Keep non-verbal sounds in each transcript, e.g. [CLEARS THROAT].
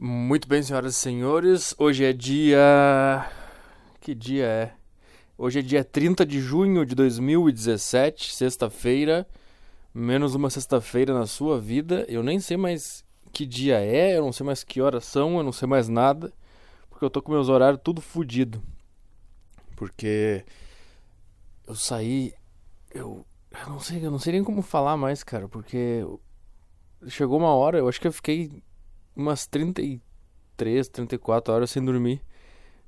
Muito bem, senhoras e senhores. Hoje é dia. Que dia é? Hoje é dia 30 de junho de 2017, sexta-feira. Menos uma sexta-feira na sua vida. Eu nem sei mais que dia é, eu não sei mais que horas são, eu não sei mais nada. Porque eu tô com meus horários tudo fodido. Porque eu saí. Eu, eu não sei, eu não sei nem como falar mais, cara, porque chegou uma hora, eu acho que eu fiquei umas 33, 34 horas sem dormir.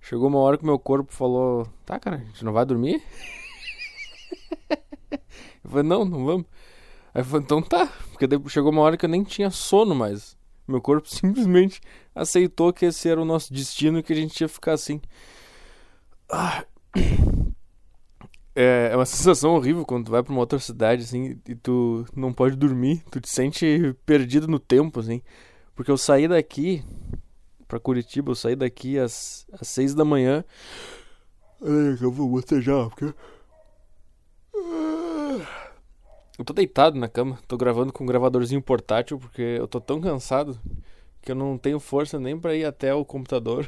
Chegou uma hora que meu corpo falou: Tá, cara, a gente não vai dormir? [LAUGHS] eu falei: Não, não vamos. Aí eu falei: Então tá. Porque chegou uma hora que eu nem tinha sono mais. Meu corpo [LAUGHS] simplesmente aceitou que esse era o nosso destino e que a gente ia ficar assim. Ah. [COUGHS] É, é uma sensação horrível quando tu vai pra uma outra cidade, assim, e tu não pode dormir. Tu te sente perdido no tempo, assim. Porque eu saí daqui pra Curitiba, eu saí daqui às, às seis da manhã. Eu vou bocejar, porque. Eu tô deitado na cama, tô gravando com um gravadorzinho portátil, porque eu tô tão cansado que eu não tenho força nem para ir até o computador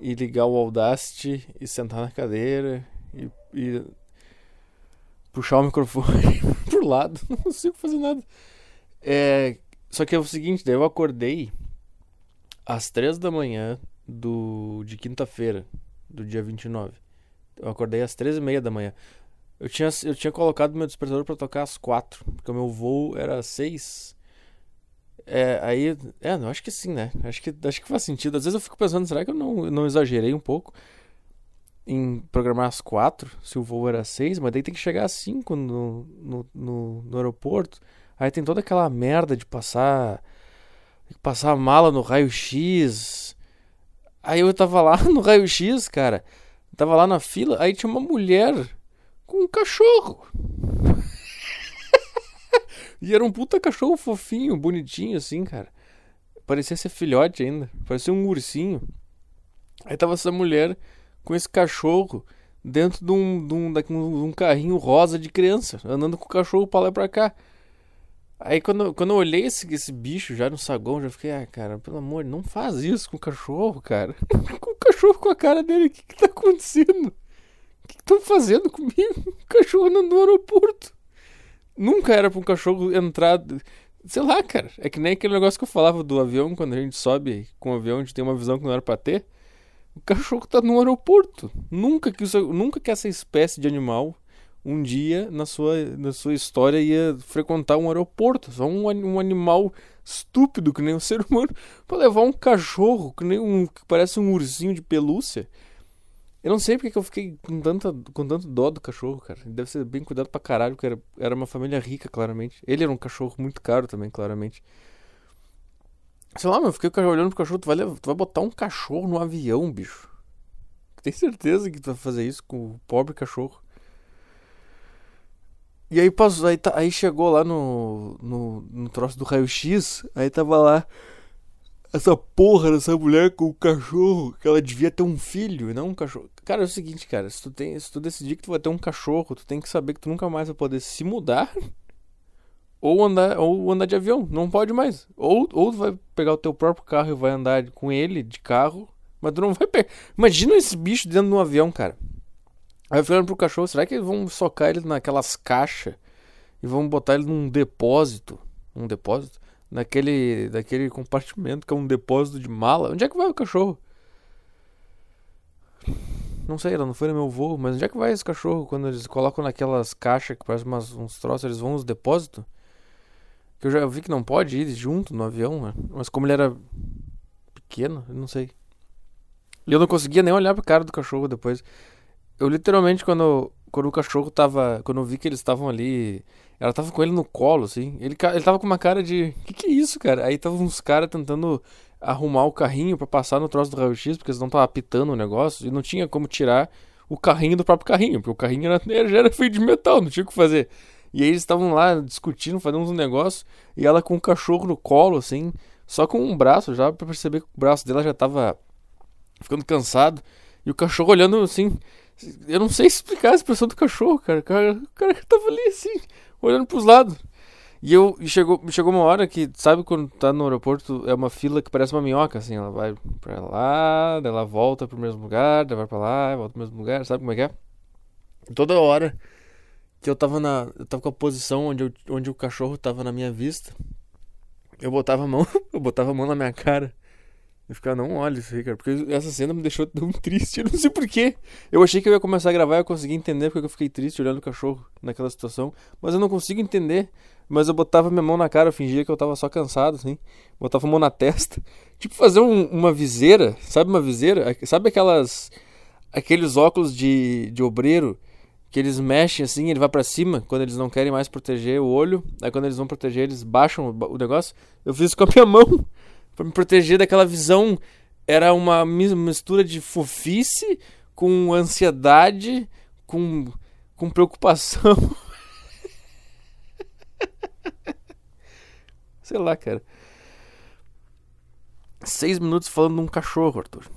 e ligar o Audacity e sentar na cadeira e, e puxar o microfone [LAUGHS] pro lado. Não consigo fazer nada. É, só que é o seguinte, daí eu acordei às três da manhã do, de quinta-feira, do dia 29. Eu acordei às três e meia da manhã. Eu tinha, eu tinha colocado meu despertador para tocar às quatro, porque o meu voo era às seis. É, aí, é, não, acho que sim, né? Acho que, acho que faz sentido. Às vezes eu fico pensando, será que eu não, não exagerei um pouco em programar às quatro, se o voo era às seis, mas daí tem que chegar às cinco no, no, no, no aeroporto. Aí tem toda aquela merda de passar passar a mala no raio-x. Aí eu tava lá [LAUGHS] no raio-x, cara. Tava lá na fila, aí tinha uma mulher com um cachorro. [LAUGHS] e era um puta cachorro fofinho, bonitinho assim, cara. Parecia ser filhote ainda, parecia um ursinho. Aí tava essa mulher com esse cachorro dentro de um, de um, de um carrinho rosa de criança, andando com o cachorro pra lá e pra cá. Aí quando, quando eu olhei esse, esse bicho já no saguão, já fiquei, ah, cara, pelo amor, não faz isso com o cachorro, cara. [LAUGHS] com o cachorro com a cara dele, o que, que tá acontecendo? O que estão fazendo comigo? [LAUGHS] O cachorro andando no aeroporto. Nunca era pra um cachorro entrar. Sei lá, cara. É que nem aquele negócio que eu falava do avião, quando a gente sobe com o avião, a gente tem uma visão que não era pra ter. O cachorro tá no aeroporto. Nunca que, isso, nunca que essa espécie de animal um dia na sua, na sua história ia frequentar um aeroporto. Só um, um animal estúpido que nem um [LAUGHS] ser humano para levar um cachorro que nem um que parece um ursinho de pelúcia. Eu não sei porque que eu fiquei com, tanta, com tanto dó do cachorro, cara. Ele deve ser bem cuidado pra caralho, porque era, era uma família rica, claramente. Ele era um cachorro muito caro também, claramente. Sei lá, meu, eu fiquei olhando pro cachorro. Tu vai, tu vai botar um cachorro no avião, bicho. Tem certeza que tu vai fazer isso com o pobre cachorro? E aí passou, aí, tá, aí chegou lá no, no, no troço do raio-x, aí tava lá essa porra dessa mulher com o cachorro, que ela devia ter um filho e não um cachorro. Cara, é o seguinte, cara, se tu, tem, se tu decidir que tu vai ter um cachorro, tu tem que saber que tu nunca mais vai poder se mudar [LAUGHS] ou andar, ou andar de avião. Não pode mais. Ou, ou tu vai pegar o teu próprio carro e vai andar com ele de carro, mas tu não vai pegar. Imagina esse bicho dentro de um avião, cara. Aí eu fui olhando pro cachorro, será que eles vão socar ele naquelas caixas e vão botar ele num depósito? Um depósito? Naquele, naquele compartimento que é um depósito de mala? Onde é que vai o cachorro? Não sei, ela não foi no meu voo, mas onde é que vai esse cachorro quando eles colocam naquelas caixas que parecem uns troços, eles vão nos depósitos? Que eu já vi que não pode ir junto no avião, né? mas como ele era pequeno, eu não sei. E eu não conseguia nem olhar pra cara do cachorro depois. Eu literalmente, quando, quando o cachorro tava. Quando eu vi que eles estavam ali. Ela tava com ele no colo, assim. Ele, ele tava com uma cara de. Que que é isso, cara? Aí tava uns caras tentando arrumar o carrinho para passar no troço do raio-x, porque eles não estavam apitando o negócio. E não tinha como tirar o carrinho do próprio carrinho, porque o carrinho era, já [LAUGHS] era feito de metal, não tinha o que fazer. E aí eles estavam lá discutindo, fazendo uns negócios. E ela com o cachorro no colo, assim. Só com um braço já, pra perceber que o braço dela já tava ficando cansado. E o cachorro olhando assim eu não sei explicar a expressão do cachorro, cara. O cara, o cara tava ali assim, olhando pros lados. E eu chegou, chegou uma hora que, sabe quando tá no aeroporto, é uma fila que parece uma minhoca, assim, ela vai pra lá, daí ela volta pro mesmo lugar, daí vai pra lá, volta pro mesmo lugar, sabe como é que é? Toda hora que eu tava na. Eu tava com a posição onde, eu, onde o cachorro tava na minha vista, eu botava a mão, [LAUGHS] eu botava a mão na minha cara. E ficava, não olha isso aí, cara. Porque essa cena me deixou tão [LAUGHS] triste. Eu não sei porquê. Eu achei que eu ia começar a gravar e eu conseguia entender porque eu fiquei triste olhando o cachorro naquela situação. Mas eu não consigo entender. Mas eu botava minha mão na cara, eu fingia que eu tava só cansado, assim. Botava a mão na [LAUGHS] testa. Tipo fazer um, uma viseira. Sabe uma viseira? Sabe aquelas. Aqueles óculos de, de obreiro que eles mexem assim, ele vai para cima quando eles não querem mais proteger o olho. Aí quando eles vão proteger, eles baixam o negócio. Eu fiz isso com a minha [LAUGHS] mão para me proteger daquela visão. Era uma mistura de fofice com ansiedade, com, com preocupação. [LAUGHS] Sei lá, cara. Seis minutos falando de um cachorro, Arthur.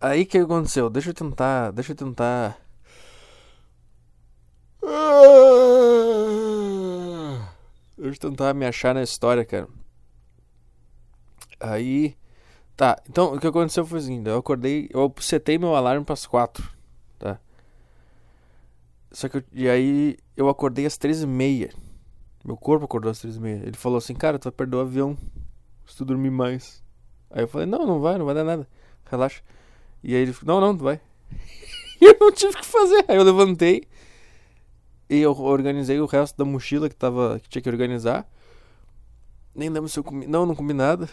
Aí que aconteceu? Deixa eu tentar. Deixa eu tentar. Deixa eu tentar me achar na história, cara. Aí. Tá, então o que aconteceu foi assim: eu acordei, eu setei meu alarme para as tá? Só que eu, e aí eu acordei às três e meia. Meu corpo acordou às três e meia. Ele falou assim: Cara, tu vai perder o avião se tu dormir mais. Aí eu falei: Não, não vai, não vai dar nada. Relaxa. E aí ele falou: Não, não, tu vai. [LAUGHS] e eu não tive o que fazer. Aí eu levantei e eu organizei o resto da mochila que, tava, que tinha que organizar. Nem lembro se eu comi. Não, não comi nada.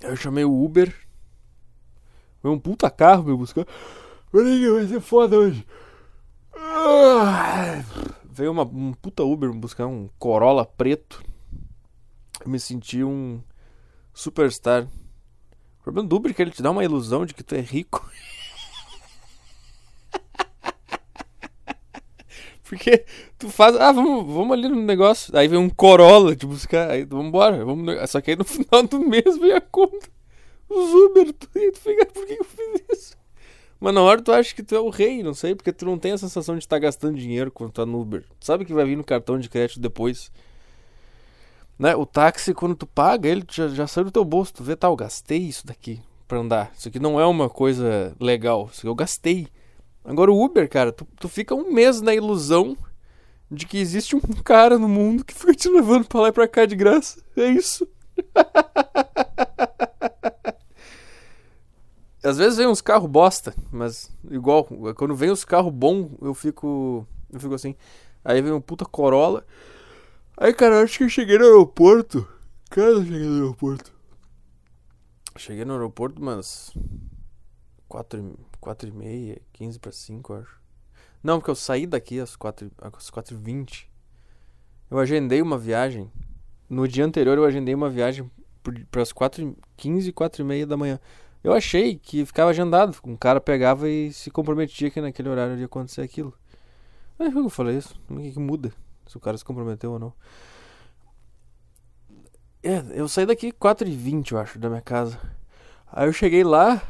Eu chamei o Uber. Foi um puta carro me buscar. Peraí, vai ser foda hoje. Veio uma, um puta Uber me buscar um Corolla preto. Eu me senti um superstar. O problema do Uber é que ele te dá uma ilusão de que tu é rico. [LAUGHS] Porque tu faz, ah, vamos, vamos ali no negócio. Aí vem um Corolla te buscar, aí vamos embora. Vamos, só que aí no [LAUGHS] final do mês vem a conta. Os Uber, tu, tu fica, por que eu fiz isso? Mas na hora tu acha que tu é o rei, não sei, porque tu não tem a sensação de estar tá gastando dinheiro quando tá no Uber. Tu sabe que vai vir no cartão de crédito depois. Né? O táxi, quando tu paga, ele já, já saiu do teu bolso. Tu vê, tá, eu gastei isso daqui pra andar. Isso aqui não é uma coisa legal. Isso aqui eu gastei. Agora o Uber, cara, tu, tu fica um mês na ilusão de que existe um [LAUGHS] cara no mundo que fica te levando pra lá e pra cá de graça. É isso. [LAUGHS] Às vezes vem uns carros bosta, mas igual, quando vem os carros bons, eu fico. Eu fico assim. Aí vem um puta Corolla. Aí, cara, acho que eu cheguei no aeroporto. Cara, eu cheguei no aeroporto. Cheguei no aeroporto, mas. Quatro, quatro e meia, quinze para cinco, acho. Não, porque eu saí daqui às quatro, às quatro vinte. Eu agendei uma viagem. No dia anterior eu agendei uma viagem para as quatro e quinze, quatro e meia da manhã. Eu achei que ficava agendado. Um cara pegava e se comprometia que naquele horário ia acontecer aquilo. Mas eu falei isso? O que, que muda? Se o cara se comprometeu ou não. É, eu saí daqui 4h20, eu acho, da minha casa. Aí eu cheguei lá,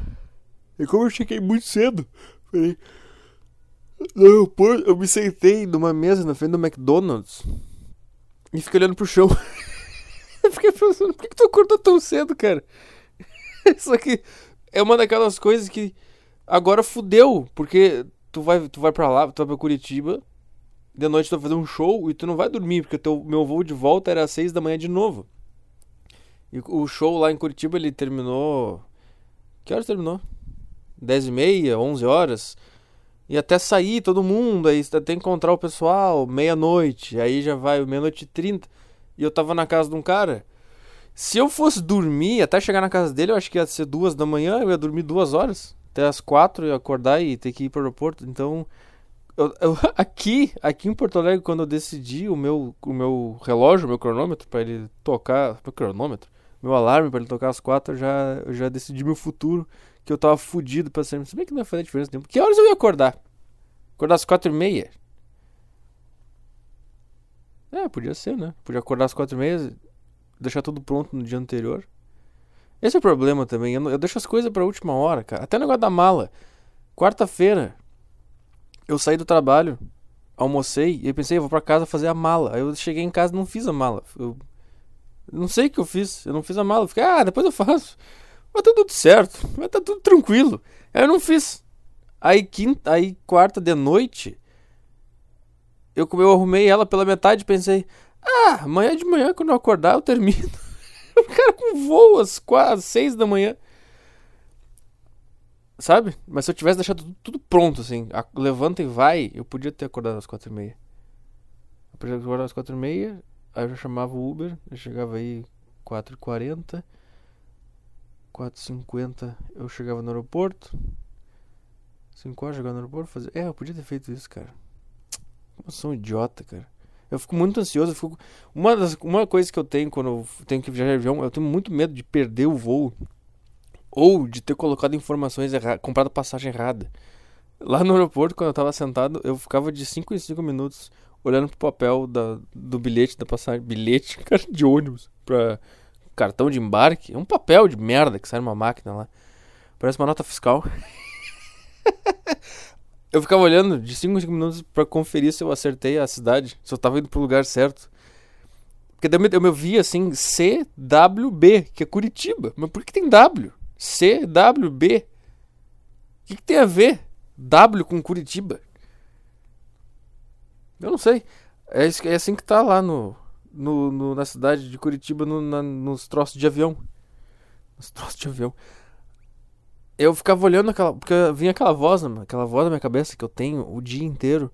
e como eu cheguei muito cedo, falei. No eu me sentei numa mesa na frente do McDonald's e fiquei olhando pro chão. [LAUGHS] eu fiquei pensando, por que, que tu acordou tão cedo, cara? [LAUGHS] Só que é uma daquelas coisas que agora fudeu, porque tu vai, tu vai pra lá, tu vai pra Curitiba, de noite tu vai fazer um show e tu não vai dormir, porque teu, meu voo de volta era às seis da manhã de novo. E o show lá em Curitiba ele terminou. Que horas terminou? 10 e meia, 11 horas. E até sair todo mundo, aí você tem que encontrar o pessoal, meia-noite, aí já vai meia-noite e trinta. E eu tava na casa de um cara. Se eu fosse dormir até chegar na casa dele, eu acho que ia ser duas da manhã, eu ia dormir duas horas. Até as quatro, ia acordar e ter que ir pro aeroporto. Então, eu, eu, [LAUGHS] aqui, aqui em Porto Alegre, quando eu decidi o meu, o meu relógio, o meu cronômetro, para ele tocar. Meu cronômetro? Meu alarme para ele tocar às quatro, eu já, eu já decidi meu futuro que eu tava fudido sempre. Se bem que não ia fazer diferença nenhuma. Que horas eu ia acordar? Acordar às quatro e meia? É, podia ser, né? Podia acordar às quatro e meia, deixar tudo pronto no dia anterior. Esse é o problema também. Eu, eu deixo as coisas pra última hora, cara. Até o negócio da mala. Quarta-feira, eu saí do trabalho almocei e eu pensei, eu vou pra casa fazer a mala. Aí eu cheguei em casa e não fiz a mala. Eu não sei o que eu fiz. Eu não fiz a mala. Fiquei, ah, depois eu faço. Vai tá tudo certo. Vai tá tudo tranquilo. Eu não fiz. Aí quinta, aí quarta de noite, eu, eu arrumei ela pela metade pensei, ah, amanhã de manhã, quando eu acordar, eu termino. [LAUGHS] o cara com voo às quase seis da manhã. Sabe? Mas se eu tivesse deixado tudo, tudo pronto, assim, a, levanta e vai, eu podia ter acordado às quatro e meia. Eu podia ter acordado às quatro e meia, aí eu já chamava o Uber, eu chegava aí quatro e quarenta. 4h50 eu chegava no aeroporto. 5 horas chegava no aeroporto. Fazia... É, eu podia ter feito isso, cara. Eu sou um idiota, cara. Eu fico muito ansioso. Fico... Uma, das, uma coisa que eu tenho quando eu tenho que viajar de avião, eu tenho muito medo de perder o voo. Ou de ter colocado informações erradas, comprado passagem errada. Lá no aeroporto, quando eu tava sentado, eu ficava de 5 em 5 minutos olhando pro papel da, do bilhete da passagem. Bilhete, [LAUGHS] cara, de ônibus. Pra cartão de embarque. É um papel de merda que sai numa máquina lá. Parece uma nota fiscal. [LAUGHS] eu ficava olhando de 5 em 5 minutos para conferir se eu acertei a cidade, se eu tava indo pro lugar certo. Porque me, eu me vi assim, CWB, que é Curitiba. Mas por que tem W? CWB. O que, que tem a ver W com Curitiba? Eu não sei. É, é assim que tá lá no, no, no, na cidade de Curitiba no, na, nos troços de avião. Nos troços de avião. Eu ficava olhando aquela. Porque vinha aquela voz, aquela voz na minha cabeça que eu tenho o dia inteiro.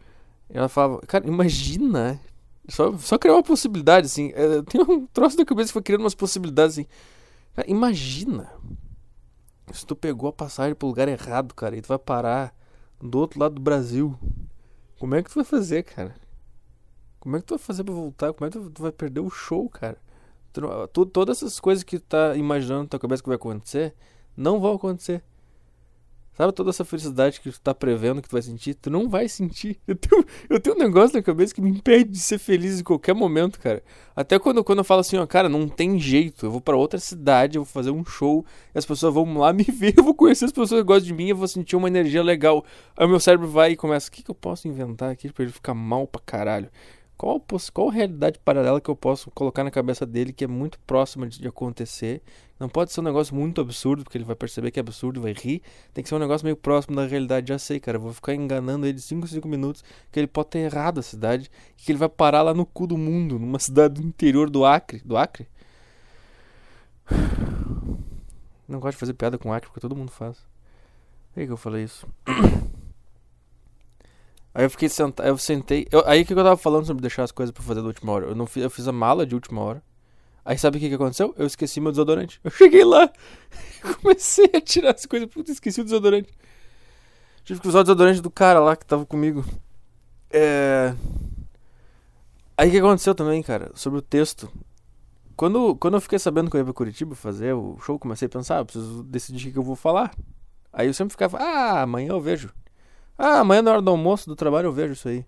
E ela falava, cara, imagina. Só, só criar uma possibilidade, assim. Eu tenho um troço da cabeça que foi criando umas possibilidades, assim. Cara, imagina. Se tu pegou a passagem pro lugar errado, cara, e tu vai parar do outro lado do Brasil. Como é que tu vai fazer, cara? Como é que tu vai fazer pra voltar? Como é que tu vai perder o show, cara? Tu, todas essas coisas que tu tá imaginando na tua cabeça que vai acontecer, não vão acontecer. Sabe toda essa felicidade que tu tá prevendo que tu vai sentir? Tu não vai sentir. [LAUGHS] Eu tenho, eu tenho um negócio na cabeça que me impede de ser feliz em qualquer momento, cara. Até quando, quando eu falo assim, ó, cara, não tem jeito. Eu vou para outra cidade, eu vou fazer um show, as pessoas vão lá me [LAUGHS] ver, eu vou conhecer as pessoas que gostam de mim, eu vou sentir uma energia legal. Aí o meu cérebro vai e começa, o que, que eu posso inventar aqui pra ele ficar mal pra caralho? Qual, qual realidade paralela que eu posso colocar na cabeça dele que é muito próxima de, de, acontecer? Não pode ser um negócio muito absurdo, porque ele vai perceber que é absurdo vai rir. Tem que ser um negócio meio próximo da realidade. Já sei, cara. Eu vou ficar enganando ele 5, 5 minutos que ele pode ter errado a cidade que ele vai parar lá no cu do mundo, numa cidade do interior do Acre. Do Acre? Não gosto de fazer piada com Acre, porque todo mundo faz. Por que eu falei isso? Aí eu fiquei sentado, eu sentei. Eu, aí o que eu tava falando sobre deixar as coisas pra fazer da última hora? Eu, não fiz, eu fiz a mala de última hora. Aí sabe o que, que aconteceu? Eu esqueci meu desodorante. Eu cheguei lá, [LAUGHS] comecei a tirar as coisas, puta, esqueci o desodorante. Tive que usar o desodorante do cara lá que tava comigo. É. Aí o que aconteceu também, cara, sobre o texto. Quando, quando eu fiquei sabendo que eu ia pra Curitiba fazer o show, comecei a pensar, ah, preciso decidir o que eu vou falar. Aí eu sempre ficava, ah, amanhã eu vejo. Ah, amanhã na hora do almoço do trabalho eu vejo isso aí.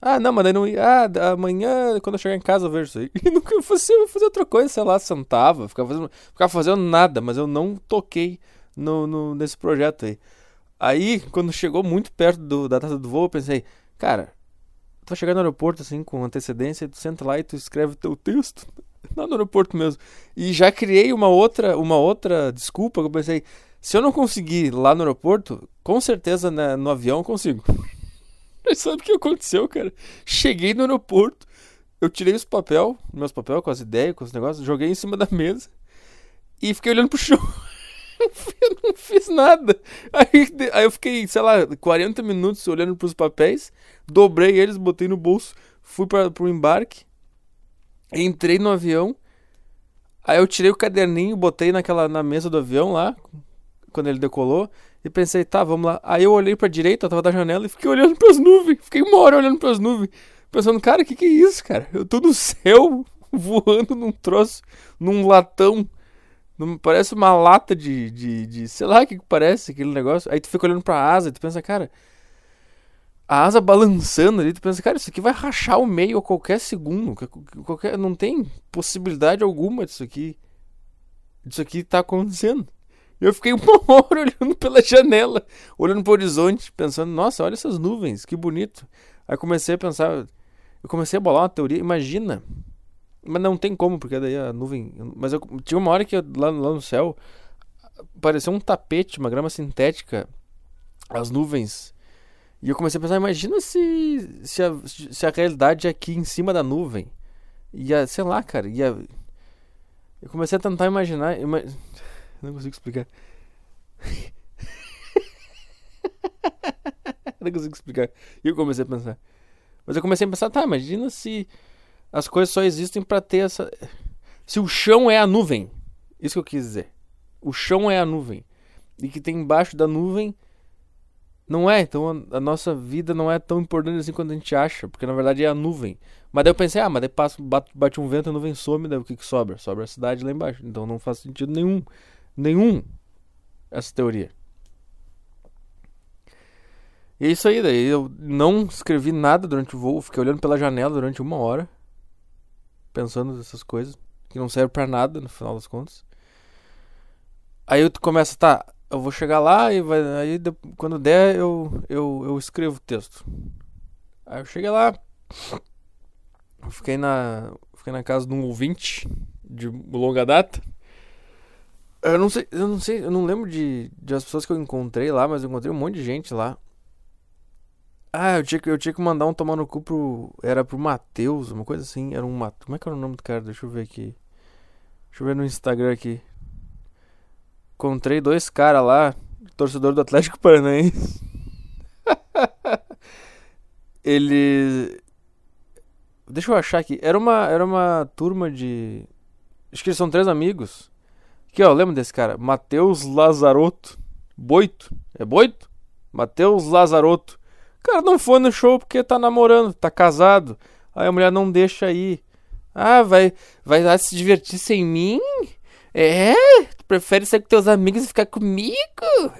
Ah, não, mas daí não ia. Ah, amanhã, quando eu chegar em casa, eu vejo isso aí. [LAUGHS] E nunca eu fazer outra coisa, sei lá, sentava, ficava fazendo, ficava fazendo nada, mas eu não toquei no, no, nesse projeto aí. Aí, quando chegou muito perto do, da data do voo, eu pensei, cara, tu vai chegar no aeroporto assim com antecedência, tu senta lá e tu escreve teu texto. [LAUGHS] Lá no aeroporto mesmo. E já criei uma outra, uma outra desculpa que eu pensei, se eu não conseguir lá no aeroporto, com certeza né, no avião eu consigo. [LAUGHS] Mas sabe o que aconteceu, cara? Cheguei no aeroporto, eu tirei os papel, meus papéis com as ideias, com os negócios, joguei em cima da mesa e fiquei olhando pro chão. [LAUGHS] eu não fiz nada. Aí, aí eu fiquei, sei lá, 40 minutos olhando pros papéis, dobrei eles, botei no bolso, fui para pro embarque, entrei no avião. Aí eu tirei o caderninho, botei naquela na mesa do avião lá, quando ele decolou e pensei, tá, vamos lá. Aí eu olhei pra direita, eu tava da janela e fiquei olhando pras nuvens. Fiquei uma hora olhando pras nuvens, pensando, cara, que, que é isso, cara? Eu tô no [LAUGHS] céu voando num troço, num latão. Não, parece uma lata de, de, de sei lá o que, que parece aquele negócio. Aí tu fica olhando pra asa e tu pensa, cara, a asa balançando ali, tu pensa, cara, isso aqui vai rachar o meio a qualquer segundo. Qualquer, não tem possibilidade alguma disso aqui. Disso aqui tá acontecendo. Eu fiquei [LAUGHS] uma hora olhando pela janela, olhando pro horizonte, pensando, nossa, olha essas nuvens, que bonito. Aí comecei a pensar, eu comecei a bolar uma teoria, imagina. Mas não tem como, porque daí a nuvem. Mas eu tinha uma hora que eu, lá, lá no céu parecia um tapete, uma grama sintética, as nuvens. E eu comecei a pensar, imagina se, se, a, se a realidade é aqui em cima da nuvem. Ia, sei lá, cara, ia. Eu comecei a tentar imaginar. Ima... Não consigo explicar. [LAUGHS] não consigo explicar. E eu comecei a pensar. Mas eu comecei a pensar, tá, imagina se as coisas só existem para ter essa. Se o chão é a nuvem. Isso que eu quis dizer. O chão é a nuvem. E que tem embaixo da nuvem. Não é, então a, nossa vida não é tão importante assim quanto a gente acha, porque na verdade é a nuvem. Mas daí eu pensei, ah, mas daí passa, bate, bate um vento, a nuvem some, daí o que, que sobra? Sobra a cidade lá embaixo. Então não faz sentido nenhum. Nenhum essa teoria. E é isso aí, daí eu não escrevi nada durante o voo, fiquei olhando pela janela durante uma hora, pensando nessas coisas, que não serve para nada no final das contas. Aí tu começa, tá, eu vou chegar lá e vai, aí quando der eu, eu, eu escrevo o texto. Aí eu cheguei lá, fiquei na, fiquei na casa de um ouvinte de longa data. Eu não sei, eu não sei, eu não lembro de, de as pessoas que eu encontrei lá, mas eu encontrei um monte de gente lá. Ah, eu tinha, que, eu tinha que mandar um tomar no cu pro. Era pro Matheus, uma coisa assim. Era um Matheus. Como é que era o nome do cara? Deixa eu ver aqui. Deixa eu ver no Instagram aqui. Encontrei dois caras lá, torcedor do Atlético [LAUGHS] Paranaense. Ele. Deixa eu achar aqui. Era uma, era uma turma de. Acho que eles são três amigos. Aqui, ó, lembra desse cara? Matheus Lazarotto. Boito. É Boito? Matheus Lazarotto. Cara não foi no show porque tá namorando, tá casado. Aí a mulher não deixa ir. Ah, vai, vai lá se divertir sem mim? É? Tu prefere sair com teus amigos e ficar comigo?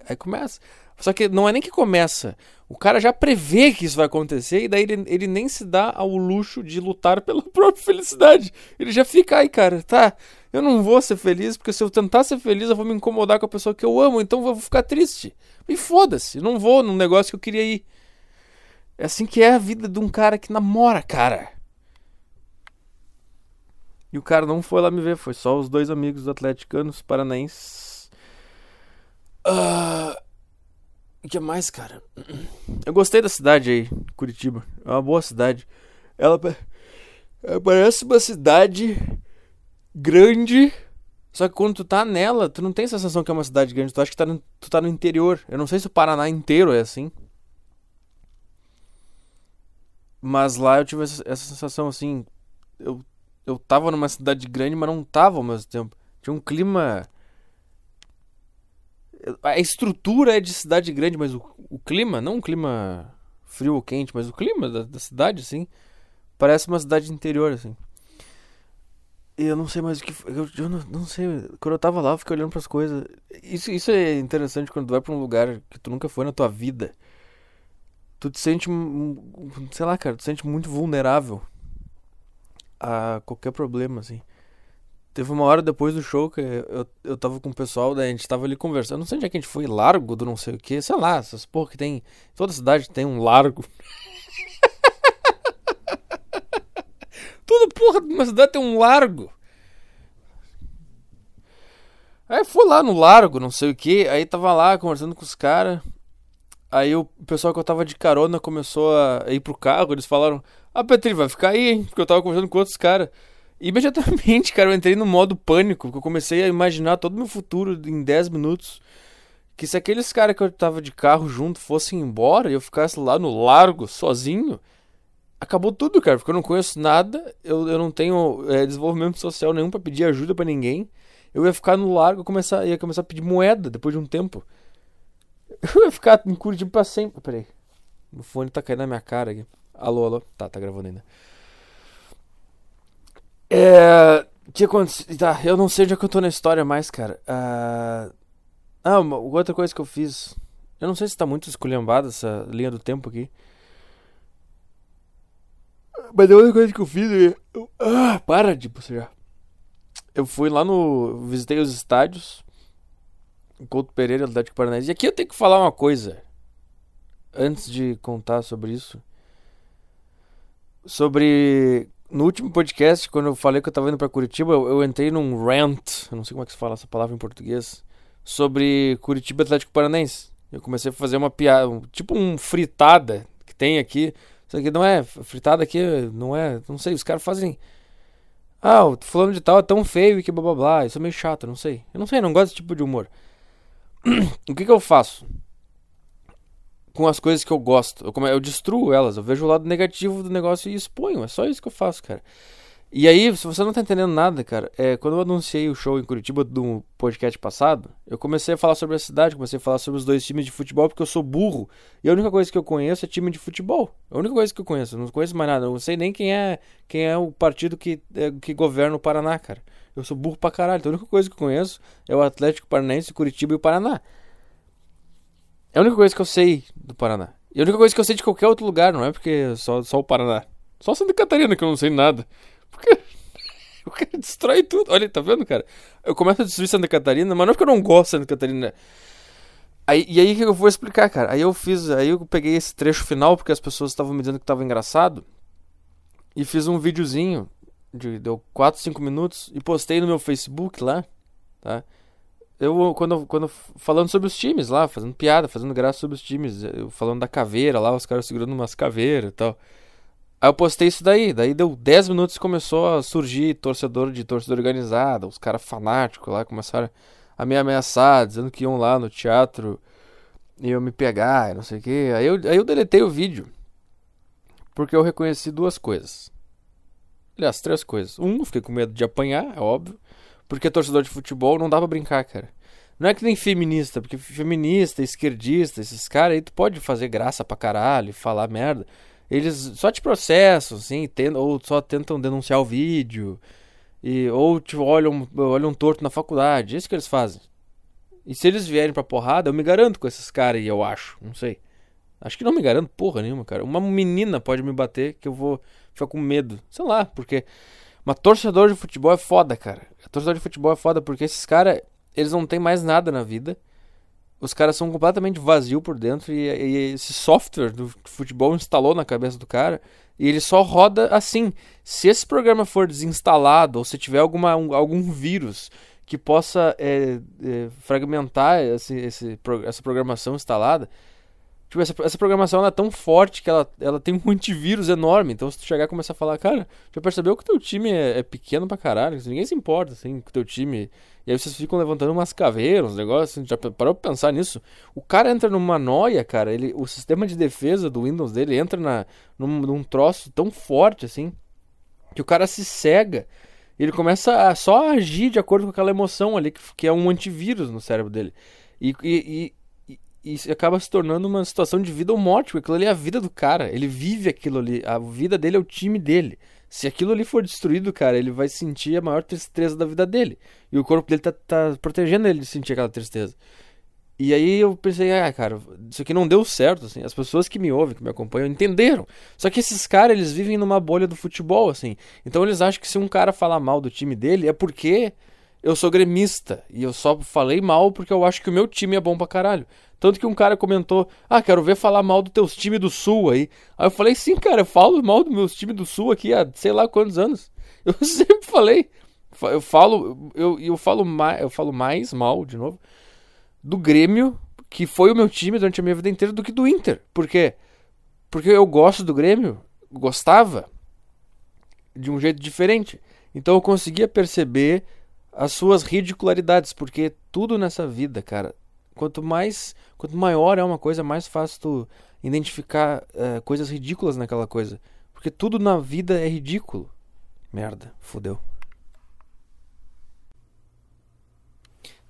Aí começa. Só que não é nem que começa. O cara já prevê que isso vai acontecer e daí ele, ele nem se dá ao luxo de lutar pela [LAUGHS] própria felicidade. Ele já fica aí, cara, tá? Eu não vou ser feliz porque se eu tentar ser feliz eu vou me incomodar com a pessoa que eu amo, então eu vou ficar triste. E foda-se, não vou num negócio que eu queria ir. É assim que é a vida de um cara que namora, cara. E o cara não foi lá me ver, foi só os dois amigos atleticanos paranaenses. Uh, o que mais, cara? Eu gostei da cidade aí, Curitiba. É uma boa cidade. Ela, ela parece uma cidade grande. Só que quando tu tá nela, tu não tem a sensação que é uma cidade grande. Tu acha que tá no, tu tá no interior. Eu não sei se o Paraná inteiro é assim. Mas lá eu tive essa, sensação assim. Eu, eu tava numa cidade grande, mas não tava ao mesmo tempo. Tinha um clima. A estrutura é de cidade grande, mas o, o clima, não um clima frio ou quente, mas o clima da, da cidade, assim, parece uma cidade interior, assim. Eu não sei mais o que. Eu, eu não, não, sei. Quando eu tava lá, eu fiquei olhando pras coisas. Isso, isso é interessante quando tu vai pra um lugar que tu nunca foi na tua vida tu te sente, sei lá, cara, tu te sente muito vulnerável a qualquer problema, assim. Teve uma hora depois do show que eu, eu tava com o pessoal, daí a gente tava ali conversando. Não sei onde é que a gente foi, largo do não sei o que, sei lá, essas porra que tem. Toda cidade tem um largo. [LAUGHS] Toda porra de uma cidade tem um largo. Aí fui lá no largo, não sei o que, aí tava lá conversando com os caras. Aí o pessoal que eu tava de carona começou a ir pro carro, eles falaram: Ah, Petri, vai ficar aí, hein? Porque eu tava conversando com outros caras. Imediatamente, [LAUGHS] cara, eu entrei no modo pânico, porque eu comecei a imaginar todo o meu futuro em 10 minutos. Que se aqueles caras que eu tava de carro junto fossem embora e eu ficasse lá no largo, sozinho, acabou tudo, cara, porque eu não conheço nada, eu, eu não tenho é, desenvolvimento social nenhum para pedir ajuda para ninguém. Eu ia ficar no largo, começar, ia começar a pedir moeda depois de um tempo. [LAUGHS] Eu ia ficar em Curitiba pra sempre. Peraí. O fone tá caindo na minha cara aqui. Alô, alô. Tá, tá gravando ainda. É. Que aconteceu. Tá, eu não sei onde é que eu tô na história mais, cara. Uh... Ah, uma, outra coisa que eu fiz. Eu não sei se tá muito esculhambada essa linha do tempo aqui. Mas a outra coisa que eu fiz. Eu... Ah, para de bocejar. Eu fui lá no. Visitei os estádios. Couto Pereira, Atlético Paranaense. E aqui eu tenho que falar uma coisa. Antes de contar sobre isso. sobre. No último podcast, quando eu falei que eu tava indo pra Curitiba, eu, eu entrei num rant, eu não sei como é que se fala essa palavra em português, sobre Curitiba Atlético Paranense. Eu comecei a fazer uma piada, tipo um fritada que tem aqui. Isso aqui não é. Fritada aqui não é. Não sei, os caras fazem. Ah, o fulano de tal é tão feio que blá blá blá. Isso é meio chato, não sei. Eu não sei, não gosto desse tipo de humor. [CLEARS THROAT] o que, que eu faço? Com as coisas que eu gosto. Eu, eu destruo elas. Eu vejo o lado negativo do negócio e exponho. É só isso que eu faço, cara. E aí, se você não tá entendendo nada, cara, é, quando eu anunciei o show em Curitiba do podcast passado, eu comecei a falar sobre a cidade, comecei a falar sobre os dois times de futebol, porque eu sou burro. E a única coisa que eu conheço é time de futebol. A única coisa que eu conheço, eu não conheço mais nada. Eu não sei nem quem é quem é o partido que, é, que governa o Paraná, cara. Eu sou burro pra caralho. Então a única coisa que eu conheço é o Atlético Paranaense, Curitiba e o Paraná. É a única coisa que eu sei do Paraná. E a única coisa que eu sei de qualquer outro lugar, não é porque só, só o Paraná. Só Santa Catarina que eu não sei nada. Porque [LAUGHS] o cara destrói tudo. Olha, tá vendo, cara? Eu começo a destruir Santa Catarina, mas não é porque eu não gosto de Santa Catarina. Aí, e aí que eu vou explicar, cara? Aí eu fiz, aí eu peguei esse trecho final porque as pessoas estavam me dizendo que tava engraçado e fiz um videozinho de deu 4, 5 minutos e postei no meu Facebook lá, tá? Eu quando quando falando sobre os times lá, fazendo piada, fazendo graça sobre os times, eu falando da caveira lá, os caras segurando umas caveiras e tal. Aí eu postei isso daí, daí deu 10 minutos e começou a surgir torcedor de torcida organizada, os caras fanáticos lá começaram a me ameaçar, dizendo que iam lá no teatro e eu me pegar, não sei o que. Aí eu, aí eu deletei o vídeo, porque eu reconheci duas coisas. Aliás, três coisas. Um, fiquei com medo de apanhar, é óbvio, porque torcedor de futebol não dá pra brincar, cara. Não é que nem feminista, porque feminista, esquerdista, esses caras aí tu pode fazer graça pra caralho, falar merda eles só te processam, assim, ou só tentam denunciar o vídeo, e, ou te olham, olham torto na faculdade. É isso que eles fazem. E se eles vierem pra porrada, eu me garanto com esses caras aí, eu acho. Não sei. Acho que não me garanto porra nenhuma, cara. Uma menina pode me bater que eu vou ficar com medo. Sei lá, porque. Uma torcedor de futebol é foda, cara. Torcedor de futebol é foda porque esses caras, eles não têm mais nada na vida os caras são completamente vazios por dentro e, e, esse software do futebol instalou na cabeça do cara e ele só roda assim. Se esse programa for desinstalado ou se tiver alguma, um, algum vírus que possa é, é, fragmentar esse, esse, essa programação instalada, Tipo, essa, essa programação é tão forte que ela, ela tem um antivírus enorme. Então, se tu chegar e começar a falar, cara, já percebeu que o teu time é, é pequeno pra caralho? Ninguém se importa, assim, com o teu time. E aí vocês ficam levantando umas caveiras, uns negócios, assim, já parou pra pensar nisso? O cara entra numa noia, cara. Ele, o sistema de defesa do Windows dele entra na, num, num troço tão forte, assim, que o cara se cega. Ele começa a só agir de acordo com aquela emoção ali, que, que é um antivírus no cérebro dele. E, e, e acaba se tornando uma situação de vida ou morte, porque aquilo ali é a vida do cara. Ele vive aquilo ali. A vida dele é o time dele. Se aquilo ali for destruído, cara, ele vai sentir a maior tristeza da vida dele. E o corpo dele tá, tá protegendo ele de sentir aquela tristeza. E aí eu pensei, ah, cara, isso aqui não deu certo, assim. As pessoas que me ouvem, que me acompanham, entenderam. Só que esses caras, eles vivem numa bolha do futebol, assim. Então eles acham que se um cara falar mal do time dele, é porque eu sou gremista. E eu só falei mal porque eu acho que o meu time é bom pra caralho. Tanto que um cara comentou: Ah, quero ver falar mal do teus times do Sul aí. Aí eu falei: Sim, cara, eu falo mal dos meus times do Sul aqui há sei lá quantos anos. [LAUGHS] Eu sempre falei. Eu falo, eu, eu, falo, mais, eu falo mais mal, de novo, do Grêmio, que foi o meu time durante a minha vida inteira, do que do Inter. Por quê? Porque eu gosto do Grêmio, gostava, de um jeito diferente. Então eu conseguia perceber as suas ridicularidades, porque tudo nessa vida, cara, quanto mais, quanto maior é uma coisa, mais fácil tu identificar uh, coisas ridículas naquela coisa. Porque tudo na vida é ridículo. Merda, fodeu.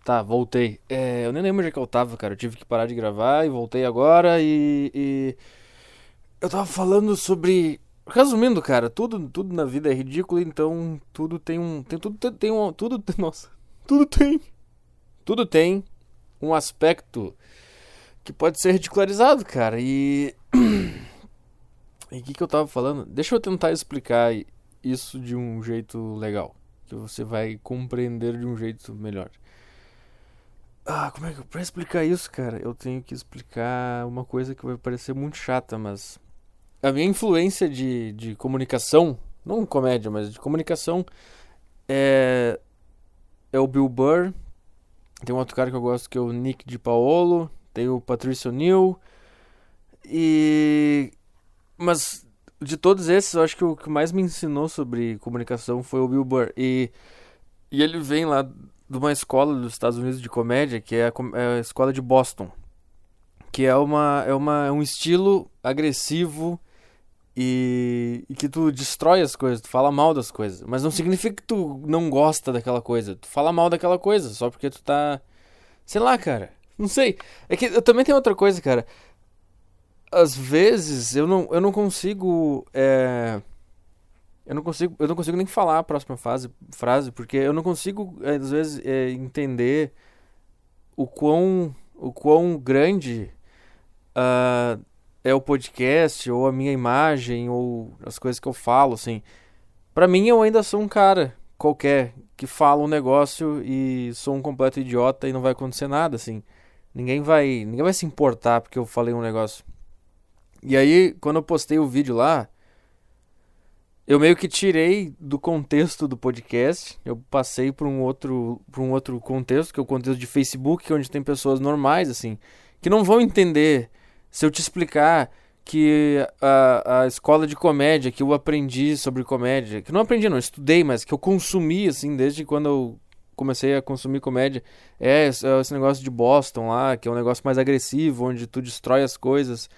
Tá, voltei. É, eu nem lembro onde é que eu tava, cara. Eu tive que parar de gravar e voltei agora e, e. Eu tava falando sobre. Resumindo, cara, tudo, tudo na vida é ridículo, então tudo tem um. Tem, tudo tem, tem um. Tudo. [LAUGHS] Nossa. Tudo tem. Tudo tem um aspecto que pode ser ridicularizado, cara. E. [CLEARS THROAT] E o que, que eu tava falando? Deixa eu tentar explicar isso de um jeito legal. Que você vai compreender de um jeito melhor. Ah, como é que. Pra explicar isso, cara, eu tenho que explicar uma coisa que vai parecer muito chata, mas. A minha influência de, de comunicação, não comédia, mas de comunicação, é, é o Bill Burr. Tem um outro cara que eu gosto que é o Nick de Paolo. Tem o Patricio Neal. E. Mas de todos esses, eu acho que o que mais me ensinou sobre comunicação foi o Bill Burr. E, e ele vem lá de uma escola dos Estados Unidos de comédia, que é a, é a escola de Boston. Que é, uma, é, uma, é um estilo agressivo e, e, que tu destrói as coisas, tu fala mal das coisas. Mas não significa que tu não gosta daquela coisa. Tu fala mal daquela coisa só porque tu tá. Sei lá, cara. Não sei. É que eu também tenho outra coisa, cara. Às vezes eu não, eu não consigo. É... Eu não consigo, eu não consigo nem falar a próxima fase, frase, porque eu não consigo, às vezes, é, entender o quão, o quão grande uh, é o podcast, ou a minha imagem, ou as coisas que eu falo, assim. Pra mim, eu ainda sou um cara qualquer que fala um negócio e sou um completo idiota e não vai acontecer nada, assim. Ninguém vai, ninguém vai se importar porque eu falei um negócio. E aí, quando eu postei o vídeo lá, eu meio que tirei do contexto do podcast, eu passei para um outro para um outro contexto, que é o contexto de Facebook, onde tem pessoas normais assim, que não vão entender se eu te explicar que a, a escola de comédia que eu aprendi sobre comédia, que não aprendi não, estudei, mas que eu consumi assim desde quando eu comecei a consumir comédia, é esse negócio de Boston lá, que é um negócio mais agressivo, onde tu destrói as coisas,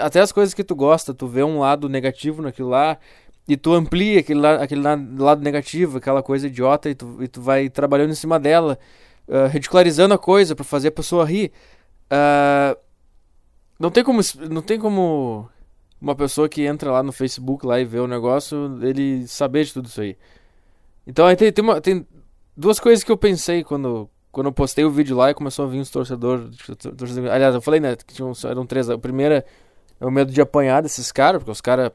até as coisas que tu gosta, tu vê um lado negativo naquilo lá, e tu amplia aquele, la aquele lado negativo, aquela coisa idiota, e tu, e tu vai trabalhando em cima dela, uh, ridicularizando a coisa para fazer a pessoa rir. Uh, não tem como. Não tem como uma pessoa que entra lá no Facebook lá e vê o negócio, ele saber de tudo isso aí. Então aí tem, tem, uma, tem duas coisas que eu pensei quando, quando eu postei o vídeo lá e começou a vir os torcedores. Torcedor, aliás, eu falei, né, que tinham, eram três. A primeira é o medo de apanhar desses caras, porque os caras.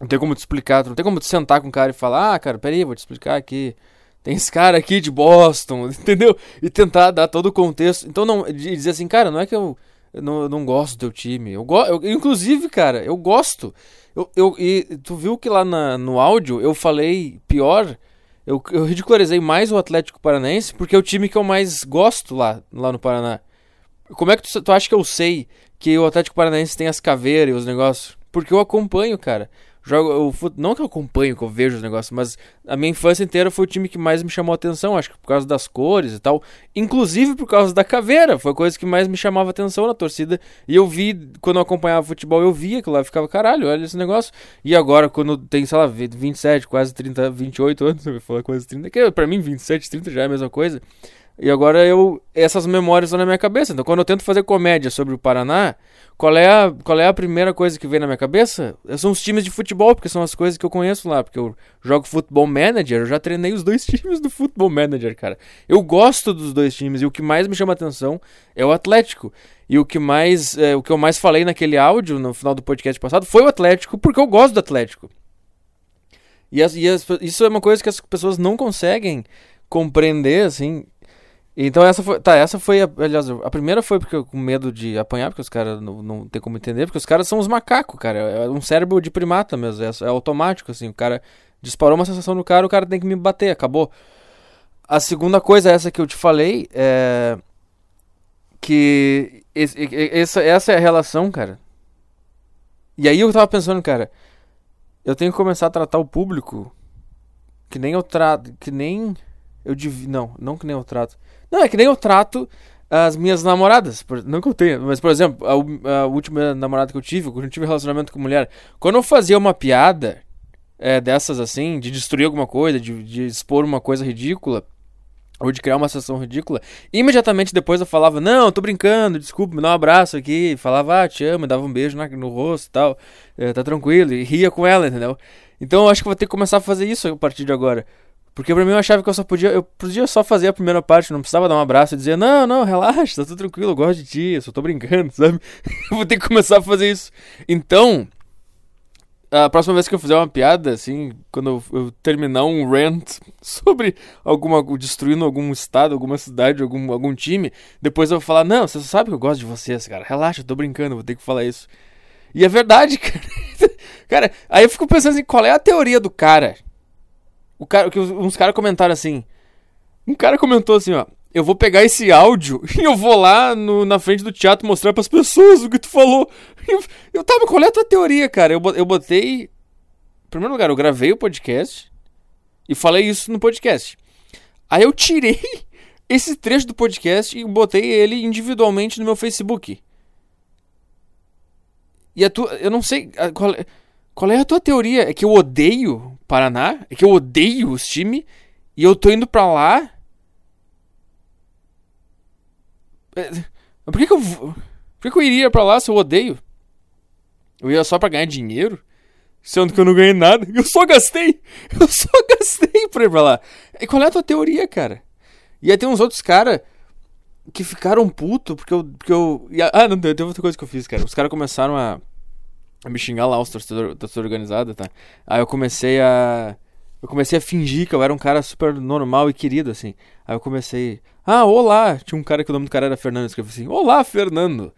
Não tem como te explicar, não tem como te sentar com o cara e falar, ah, cara, peraí, vou te explicar aqui. Tem esse cara aqui de Boston, [LAUGHS] entendeu? E tentar dar todo o contexto. Então, não, dizer assim, cara, não é que eu eu não, não gosto do teu time. Eu, go eu, inclusive, cara, eu gosto. Eu, eu, e tu viu que lá na, no áudio eu falei pior. Eu, eu ridicularizei mais o Atlético Paranaense porque é o time que eu mais gosto lá, lá no Paraná. Como é que tu, tu acha que eu sei que o Atlético Paranaense tem as caveiras e os negócios? Porque eu acompanho, cara. Jogo, eu, não que eu acompanho, que eu vejo os negócios, mas a minha infância inteira foi o time que mais me chamou a atenção, acho que por causa das cores e tal. Inclusive por causa da caveira, foi a coisa que mais me chamava a atenção na torcida. E eu vi, quando eu acompanhava futebol, eu via que lá ficava, caralho, olha esse negócio. E agora, quando tem, sei lá, 27, quase 30, 28 anos, eu falar quase 30, que pra mim 27, 30 já é a mesma coisa. E agora eu. Essas memórias estão na minha cabeça. Então quando eu tento fazer comédia sobre o Paraná, qual é a, qual é a primeira coisa que vem na minha cabeça? São os times de futebol, porque são as coisas que eu conheço lá. Porque eu jogo futebol manager, eu já treinei os dois [LAUGHS] times do futebol manager, cara. Eu gosto dos dois times e o que mais me chama atenção é o Atlético. E o que mais. É, o que eu mais falei naquele áudio, no final do podcast passado, foi o Atlético, porque eu gosto do Atlético. E, as, e as, isso é uma coisa que as pessoas não conseguem compreender, assim. Então essa foi. Tá, essa foi. Aliás, a primeira foi porque eu com medo de apanhar, porque os caras não, não tem como entender, porque os caras são os macacos, cara. É um cérebro de primata mesmo. É, é, automático, assim. O cara disparou uma sensação no cara, o cara tem que me bater, acabou. A segunda coisa, essa que eu te falei, é. Que. Esse, essa, essa é a relação, cara. E aí eu tava pensando, cara. Eu tenho que começar a tratar o público que nem eu trato. Que nem. Eu div... Não, não que nem eu trato não, é que nem eu trato as minhas namoradas. Não que eu tenha, mas por exemplo, a, a, última namorada que eu tive, quando eu tive relacionamento com mulher, quando eu fazia uma piada é, dessas assim, de destruir alguma coisa, de, de expor uma coisa ridícula, ou de criar uma situação ridícula, imediatamente depois eu falava, não, tô brincando, desculpa, me dá um abraço aqui, falava, ah, te amo, dava um beijo no rosto e tal, é, tá tranquilo, e ria com ela, entendeu? Então eu acho que vou ter que começar a fazer isso a partir de agora. Porque pra mim eu achava que eu só podia. Eu podia só fazer a primeira parte, não precisava dar um abraço e dizer, não, não, relaxa, tá tudo tranquilo, eu gosto de ti, eu só tô brincando, [LAUGHS] sabe? eu vou ter que começar a fazer isso. Então, a próxima vez que eu fizer uma piada, assim, quando eu, eu terminar um rant [LAUGHS] sobre alguma. destruindo algum estado, alguma cidade, algum, algum time, depois eu vou falar, não, você sabe que eu gosto de vocês, cara. Relaxa, eu tô brincando, vou ter que falar isso. E é verdade, [LAUGHS] cara. cara, aí eu fico pensando assim, qual é a teoria do cara? O cara, que uns caras comentaram assim. Um cara comentou assim, ó. Eu vou pegar esse áudio [LAUGHS] e eu vou lá no, na frente do teatro mostrar para as pessoas o que tu falou. [LAUGHS] Eu, eu tava, qual é a tua teoria, cara? Eu, eu botei. Em primeiro lugar, eu gravei o podcast e falei isso no podcast. Aí eu tirei [LAUGHS] esse trecho do podcast e botei ele individualmente no meu Facebook. E a tua. Eu não sei. Qual é, qual é a tua teoria? É que eu odeio Paraná? É que eu odeio os times? E eu tô indo pra lá? É, por que, que eu. Por que, que eu iria pra lá se eu odeio? Eu ia só pra ganhar dinheiro? Sendo que eu não ganhei nada. [LAUGHS] Eu só gastei! [LAUGHS] Eu só gastei pra ir pra lá. E qual é a tua teoria, cara? E aí tem uns outros caras que ficaram puto porque eu. Porque eu ah, não, tem outra coisa que eu fiz, cara. Os caras começaram a a me xingar lá, os torcedores torcedor organizada, tá? Aí eu comecei a. Eu comecei a fingir que eu era um cara super normal e querido, assim. Aí eu comecei. Ah, olá! Tinha um cara que o nome do cara era Fernando. Escreveu assim: Olá, Fernando!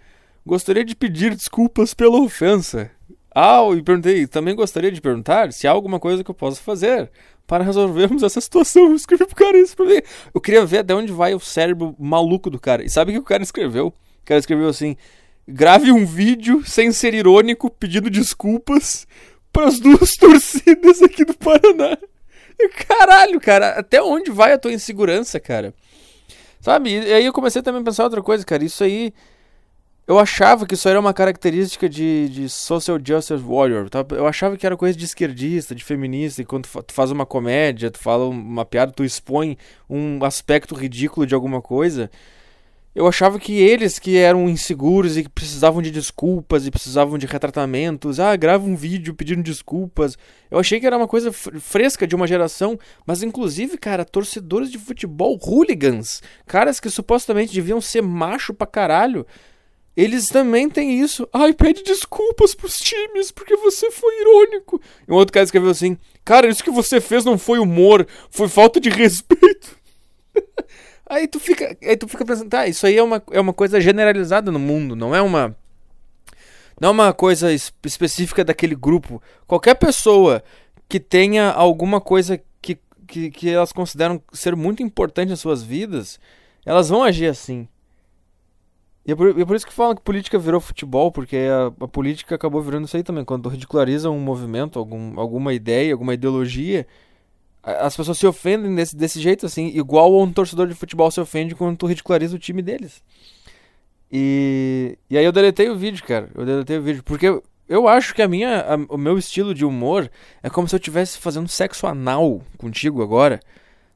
Gostaria de pedir desculpas pela ofensa. Ah, e perguntei: Também gostaria de perguntar se há alguma coisa que eu possa fazer para resolvermos essa situação. Eu escrevi pro cara isso pra mim. Eu queria ver até onde vai o cérebro maluco do cara. E sabe o que o cara escreveu? O cara escreveu assim: grave um vídeo sem ser irônico pedindo desculpas para as duas [LAUGHS] torcidas aqui do Paraná. Caralho, cara, até onde vai a tua insegurança, cara? Sabe? E aí eu comecei também a pensar outra coisa, cara. Isso aí. Eu achava que isso era uma característica de, de social justice warrior. Tá? Eu achava que era coisa de esquerdista, de feminista. E quando tu faz uma comédia, tu fala uma piada, tu expõe um aspecto ridículo de alguma coisa eu achava que eles que eram inseguros e que precisavam de desculpas e precisavam de retratamentos, ah, grava um vídeo pedindo desculpas. Eu achei que era uma coisa fresca de uma geração, mas inclusive, cara, torcedores de futebol, hooligans, caras que supostamente deviam ser macho pra caralho, eles também têm isso. Ai, pede desculpas pros times porque você foi irônico. E um outro cara escreveu assim: Cara, isso que você fez não foi humor, foi falta de [LAUGHS] respeito. Aí tu fica, aí tu fica pensando, tá, isso aí é uma, é uma coisa generalizada no mundo, não é uma não é uma coisa específica daquele grupo. Qualquer pessoa que tenha alguma coisa que, que, que elas consideram ser muito importante nas suas vidas, elas vão agir assim. E é por, é por isso que falam que política virou futebol, porque a, a, política acabou virando isso aí também. Quando ridiculariza um movimento, algum, alguma ideia, alguma ideologia, as pessoas se ofendem desse, desse jeito, assim, igual um torcedor de futebol se ofende quando tu ridiculariza o time deles. E, e aí eu deletei o vídeo, cara. Eu deletei o vídeo. Porque eu, acho que a minha, a, o meu estilo de humor é como se eu estivesse fazendo sexo anal contigo agora.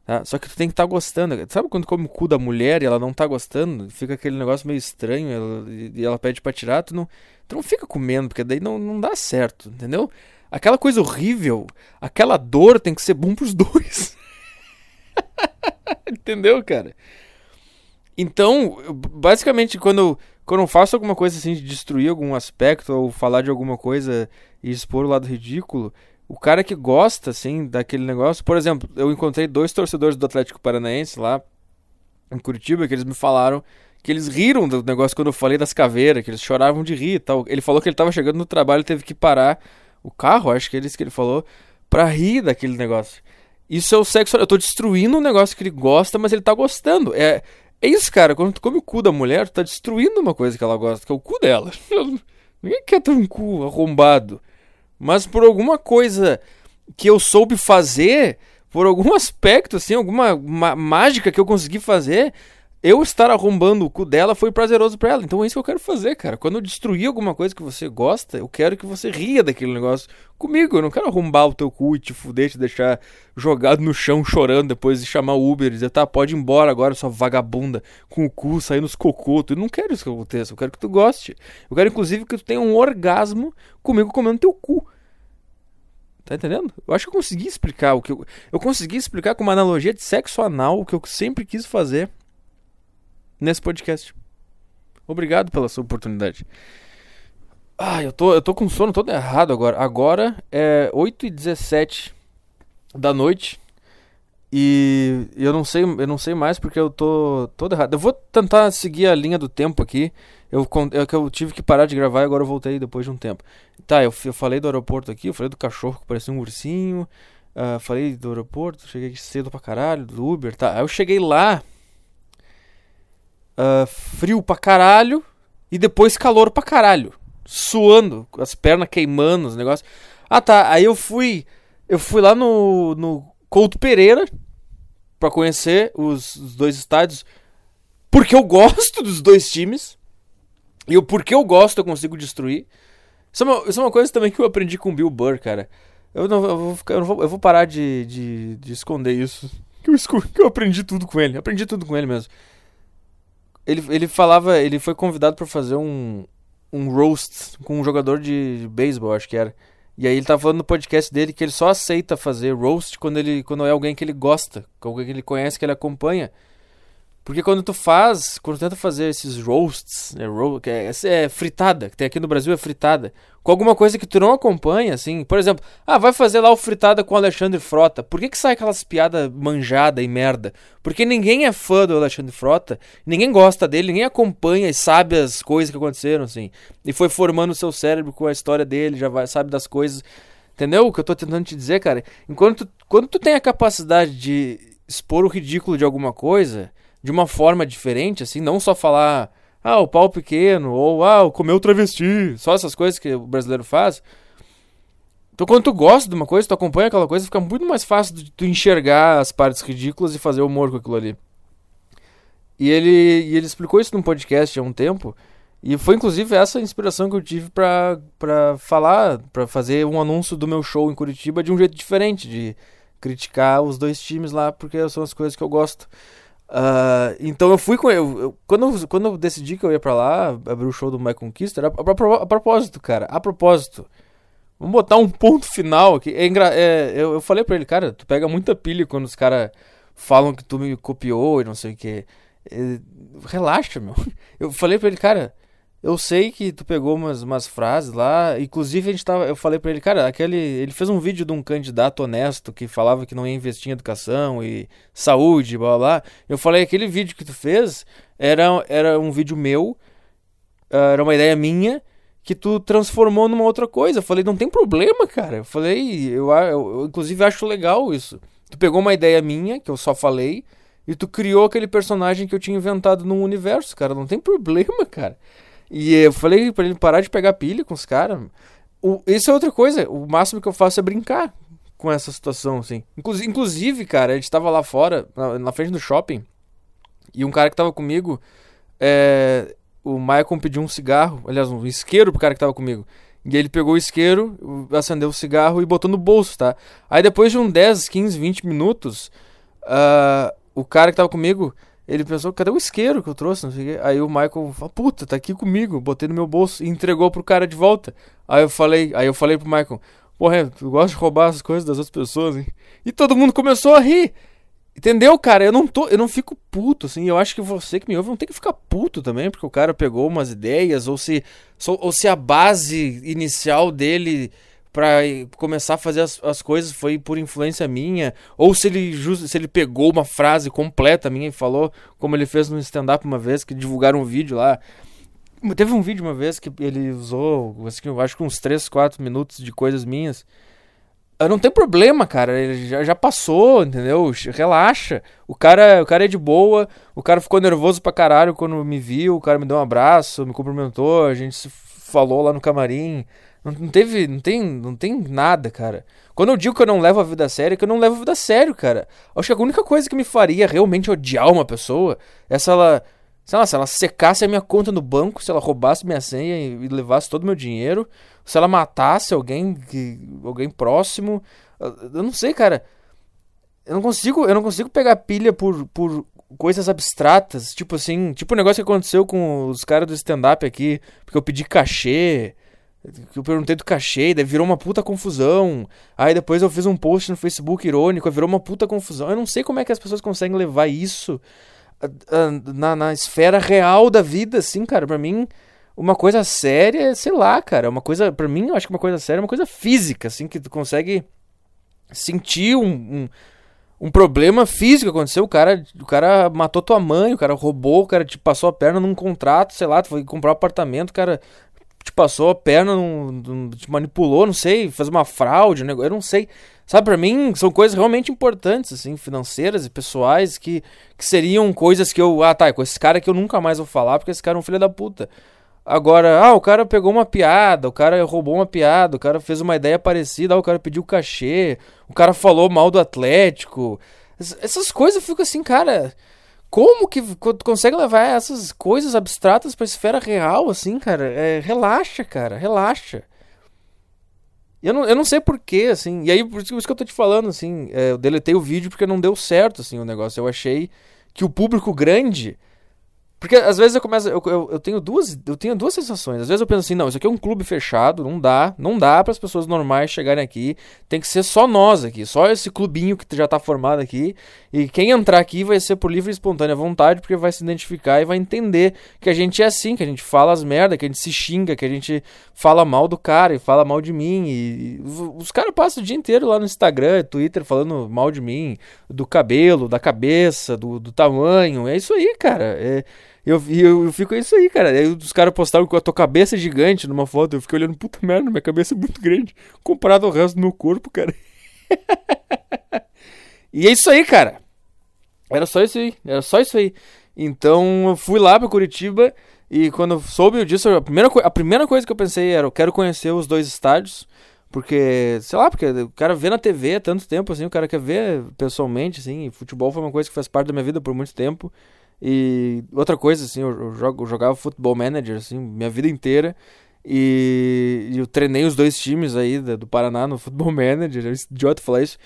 Tá? Só que tu tem que estar tá gostando. Sabe quando come o cu da mulher e ela não tá gostando? Fica aquele negócio meio estranho ela, e ela pede pra tirar, tu não, tu não fica comendo, porque daí não, não dá certo, entendeu? Aquela coisa horrível, aquela dor tem que ser bom pros dois. [LAUGHS] Entendeu, cara? Então, basicamente, quando, quando eu faço alguma coisa assim de destruir algum aspecto ou falar de alguma coisa e expor o lado ridículo, o cara que gosta, assim, daquele negócio. Por exemplo, eu encontrei dois torcedores do Atlético Paranaense lá em Curitiba que eles me falaram que eles riram do negócio quando eu falei das caveiras, que eles choravam de rir e tal. Ele falou que ele tava chegando no trabalho e teve que parar o carro, acho que é isso que ele falou, pra rir daquele negócio. Isso é o sexo. Eu tô destruindo um negócio que ele gosta, mas ele tá gostando. É, é isso, cara. Quando tu come o cu da mulher, tu tá destruindo uma coisa que ela gosta, que é o cu dela. [LAUGHS] Ninguém quer ter um cu arrombado. Mas por alguma coisa que eu soube fazer, por algum [LAUGHS] aspecto, assim, alguma mágica que eu consegui fazer, eu estar arrombando o cu dela foi prazeroso para ela. Então é isso que eu quero fazer, cara. Quando eu destruir alguma coisa que você gosta, eu quero que você ria daquele negócio comigo. Eu não quero arrombar o teu cu e te fuder, te deixar jogado no chão chorando depois de chamar o Uber e dizer, tá, pode ir embora agora, sua vagabunda, com o cu saindo os cocotos. Eu não quero isso que aconteça. Eu quero que tu goste. Eu quero, inclusive, que tu tenha um orgasmo comigo comendo teu cu. Tá entendendo? Eu acho que eu consegui explicar o que eu. Eu consegui explicar com uma analogia de sexo anal o que eu sempre quis fazer nesse podcast. Obrigado pela sua oportunidade. Ah, eu tô, eu tô com sono todo errado agora. Agora é 8h17 da noite. E eu não sei, eu não sei mais porque eu tô todo errado. Eu vou tentar seguir a linha do tempo aqui. Eu, eu, eu tive que parar de gravar e agora eu voltei depois de um tempo. Tá, eu, eu falei do aeroporto aqui, eu falei do cachorro que parecia um ursinho. Uh, falei do aeroporto, cheguei cedo pra caralho, do Uber, tá. Aí eu cheguei lá. Uh, frio pra caralho. E depois calor pra caralho. Suando, as pernas queimando, os negócios. Ah tá, aí eu fui. Eu fui lá no, no Couto Pereira para conhecer os, os, dois estádios. Porque eu gosto dos dois times. E o porque eu gosto eu consigo destruir. Isso é, uma, isso é uma coisa também que eu aprendi com o Bill Burr, cara. Eu não, eu vou, ficar, eu, vou, eu vou parar de, de, de esconder isso. Que eu, que eu aprendi tudo com ele. aprendi tudo com ele mesmo. Ele, ele falava, ele foi convidado para fazer um, um roast com um jogador de beisebol, acho que era. E aí ele tava falando no podcast dele que ele só aceita fazer roast quando ele quando é alguém que ele gosta, alguém que ele conhece, que ele acompanha. Porque quando tu faz, quando tu tenta fazer esses roasts, né, ro que é, é, fritada, que tem aqui no Brasil é fritada, com alguma coisa que tu não acompanha, assim, por exemplo, ah, vai fazer lá o fritada com o Alexandre Frota. Por que que sai aquelas piadas manjada e merda? Porque ninguém é fã do Alexandre Frota, ninguém gosta dele, ninguém acompanha e sabe as coisas que aconteceram, assim. E foi formando o seu cérebro com a história dele, já vai, sabe das coisas. Entendeu o que eu tô tentando te dizer, cara? Enquanto quando tu tem a capacidade de expor o ridículo de alguma coisa, de uma forma diferente, assim, não só falar, ah, o pau pequeno, ou ah, comeu travesti, só essas coisas que o brasileiro faz. Então, quando tu gosta de uma coisa, tu acompanha aquela coisa, fica muito mais fácil de tu enxergar as partes ridículas e fazer humor com aquilo ali. E ele, e ele explicou isso num podcast há um tempo. E foi inclusive essa inspiração que eu tive pra falar, pra fazer um anúncio do meu show em Curitiba de um jeito diferente, de criticar os dois times lá, porque são as coisas que eu gosto. Uh, então eu fui com eu, eu, quando, eu, quando eu decidi que eu ia pra lá, abrir o show do My Conquista, a, a, a, propósito, cara, a propósito. Vamos botar um ponto final aqui. É, é, eu, eu falei pra ele, cara, tu pega muita pilha quando os caras falam que tu me copiou e não sei o que. É, relaxa, meu. [LAUGHS] Eu falei pra ele, cara, eu sei que tu pegou umas, umas frases lá, inclusive a gente tava, eu falei para ele, cara, aquele, ele fez um vídeo de um candidato honesto que falava que não ia investir em educação e saúde, blá blá. Eu falei, aquele vídeo que tu fez era, era um vídeo meu, ah, era uma ideia minha que tu transformou numa outra coisa. Eu falei, não tem problema, cara. Eu falei, eu, eu, eu inclusive acho legal isso. Tu pegou uma ideia minha, que eu só falei, e tu criou aquele personagem que eu tinha inventado num universo, cara. Não tem [LAUGHS] problema, cara. E eu falei para ele parar de pegar pilha com os caras. Isso é outra coisa. O máximo que eu faço é brincar com essa situação, assim. Inclusive, inclusive cara, a gente tava lá fora, na, na, frente do shopping, e um cara que tava comigo, é, o Michael pediu um cigarro, aliás, um isqueiro pro cara que tava comigo. E ele pegou o isqueiro, acendeu o cigarro e botou no bolso, tá? Aí depois de um 10, 15, 20 minutos, uh, o cara que tava comigo ele pensou, cadê o isqueiro que eu trouxe? Aí o Michael falou, puta, tá aqui comigo, botei no meu bolso e entregou pro cara de volta. Aí eu falei, aí eu falei pro Michael, porra, tu gosta de roubar as coisas das outras pessoas, hein? E todo mundo começou a rir. Entendeu, cara? Eu não tô, eu não fico puto, assim. Eu acho que você que me ouve não tem que ficar puto também, porque o cara pegou umas ideias, ou se, ou se a base inicial dele para começar a fazer as, as, coisas foi por influência minha, ou se ele se ele pegou uma frase completa minha e falou, como ele fez no stand-up uma vez, que divulgaram um vídeo lá. Teve um vídeo uma vez que ele usou, assim, acho que uns 3, 4 minutos de coisas minhas. Não tem problema, cara. Ele já, já passou, entendeu? Relaxa. O cara, o cara é de boa. O cara ficou nervoso pra caralho quando me viu. O cara me deu um abraço, me cumprimentou. A gente se falou lá no camarim. Não, teve. Não tem, não tem nada, cara. Quando eu digo que eu não levo a vida a sério, é que eu não levo a vida a sério, cara. Acho que a única coisa que me faria realmente odiar uma pessoa é se ela. Sei lá, se ela secasse a minha conta no banco, se ela roubasse minha senha e, levasse todo o meu dinheiro, se ela matasse alguém, que, alguém próximo. Eu não sei, cara. Eu não consigo, eu não consigo pegar pilha por, por coisas abstratas, tipo assim, tipo o negócio que aconteceu com os caras do stand-up aqui, porque eu pedi cachê, que eu perguntei do cachê, daí virou uma puta confusão. Aí depois eu fiz um post no Facebook irônico, virou uma puta confusão. Eu não sei como é que as pessoas conseguem levar isso na, na esfera real da vida, assim, cara. Pra mim, uma coisa séria, sei lá, cara. Uma coisa, pra mim, eu acho que uma coisa séria é uma coisa física, assim, que tu consegue sentir um, um um problema físico aconteceu, o cara, o cara matou tua mãe, o cara roubou, o cara te passou a perna num contrato, sei lá, tu foi comprar um apartamento, o cara te passou a perna, te manipulou, não sei, fez uma fraude, um negócio, eu não sei. Sabe, para mim são coisas realmente importantes, assim, financeiras e pessoais, que, que seriam coisas que eu. Ah, tá, com esse cara que eu nunca mais vou falar, porque esse cara é um filho da puta. Agora, ah, o cara pegou uma piada, o cara roubou uma piada, o cara fez uma ideia parecida, ah, o cara pediu cachê, o cara falou mal do Atlético. Essas coisas eu fico assim, cara. Como que tu consegue levar essas coisas abstratas pra esfera real, assim, cara? É, relaxa, cara, relaxa. Eu não, eu não sei porquê, assim. E aí, por isso, que eu tô te falando, assim. É, eu deletei o vídeo porque não deu certo, assim, o negócio. Eu achei que o público grande porque às vezes eu começo. Eu, eu, eu, tenho duas. Eu tenho duas sensações. Às vezes eu penso assim, não, isso aqui é um clube fechado, não dá. Não dá para as pessoas normais chegarem aqui. Tem que ser só nós aqui, só esse clubinho que já tá formado aqui. E quem entrar aqui vai ser por livre e espontânea vontade, porque vai se identificar e vai entender que a gente é assim, que a gente fala as merdas, que a gente se xinga, que a gente fala mal do cara e fala mal de mim. E, e os caras passam o dia inteiro lá no Instagram, Twitter, falando mal de mim, do cabelo, da cabeça, do, do tamanho. É isso aí, cara. É. Eu, eu, eu fico, é isso aí, cara. Aí os caras postaram com a tua cabeça gigante numa foto. Eu fiquei olhando, puta merda, minha cabeça é muito grande. Comparado ao resto do meu corpo, cara. [LAUGHS] e é isso aí, cara. Era só isso aí. Era só isso aí. Então eu fui lá pra Curitiba. E quando soube disso, a primeira, a primeira coisa que eu pensei era: eu quero conhecer os dois estádios. Porque, sei lá, porque o cara vê na TV há tanto tempo, assim, o cara quer ver pessoalmente, assim. futebol foi uma coisa que faz parte da minha vida por muito tempo. E outra coisa, assim, eu, jogo, eu jogava futebol manager, assim, minha vida inteira. E, eu treinei os dois times aí do, do Paraná no futebol [LAUGHS] manager, é idiota falar isso.